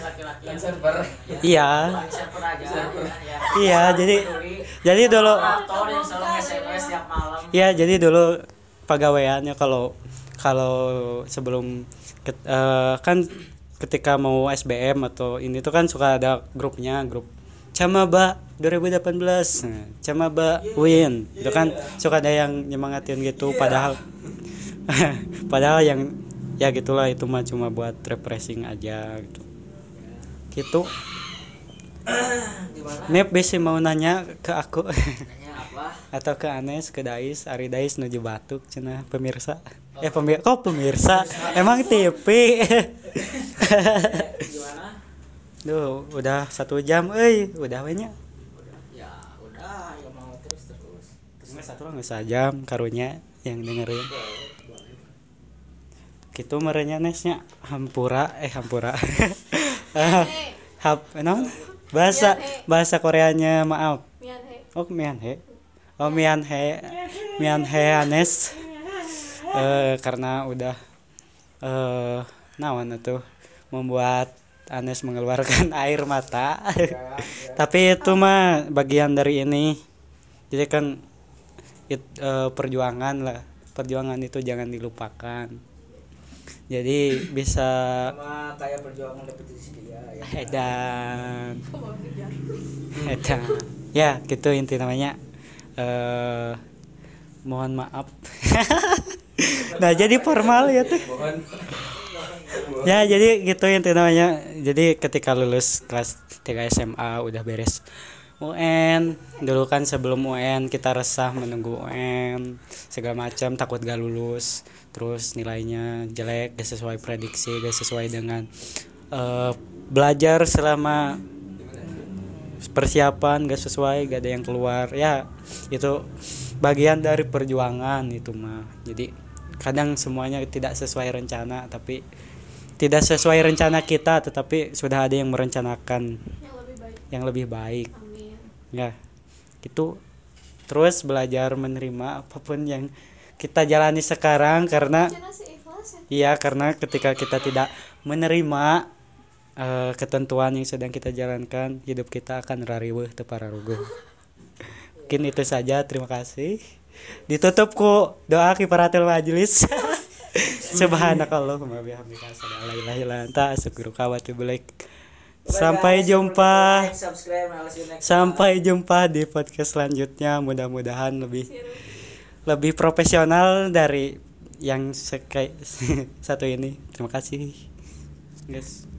laki-laki yang server. Iya. Paling server aja ya. Iya, jadi- Peduli. jadi dulu Iya, jadi dulu pegawaiannya kalau kalau sebelum ket- eh, kan ketika mau SBM atau ini tuh kan suka ada grupnya, grup Camaba 2018. Nah, Camaba Win. Itu kan suka ada yang nyemangatin gitu padahal (laughs) padahal yang ya gitulah itu mah cuma buat refreshing aja gitu. Gitu. (coughs) Mep bisa mau nanya ke aku nanya apa (laughs) atau ke Anes ke Dais Ari Dais nuju batuk cenah pemirsa eh pemir kok pemirsa? Emang TV gimana? Duh, udah satu jam, euy, udah we nya. ya udah ya mau terus terus. Nggak satu lah nggak sajam karunya yang dengerin. Gitu merenya nesnya hampura eh hampura. Eh, Hap, non? Bahasa bahasa Koreanya maaf. mian he. Oh Mianhe Oh Mianhe Mianhe Anes eh karena udah eh nawan itu membuat Anes mengeluarkan (laughs) air mata. (laughs) Tapi itu mah bagian dari ini. Jadi kan it- eh, perjuangan lah perjuangan itu jangan dilupakan. Jadi bisa sama kayak perjuangan ya, ya. edan. Edan. Ya gitu inti namanya. Eh mohon maaf (laughs) nah jadi formal ya tuh. Ya jadi gitu inti namanya. Jadi ketika lulus kelas 3 SMA udah beres UN dulu kan sebelum UN kita resah menunggu UN segala macam takut gak lulus. Terus nilainya jelek gak sesuai prediksi gak sesuai dengan eh, belajar selama persiapan gak sesuai gak ada yang keluar. Ya itu bagian dari perjuangan itu mah jadi kadang semuanya tidak sesuai rencana tapi tidak sesuai rencana kita tetapi sudah ada yang merencanakan yang lebih baik. yang lebih baik. Amin. Ya itu terus belajar menerima apa pun yang kita jalani sekarang karena ya. iya karena ketika kita tidak menerima eh, ketentuan yang sedang kita jalankan hidup kita akan rariweuh teu pararuguh (laughs) mungkin itu saja. Terima kasih ditutup ku doa kifaratul majelis (laughs) subhanakallahumma bihamdika asyhadu an la ilaha illa anta astaghfiruka wa atubu ilaik sampai jumpa Sampai jumpa di podcast selanjutnya. Mudah-mudahan lebih lebih profesional dari yang (laughs) satu ini. Terima kasih. Guys.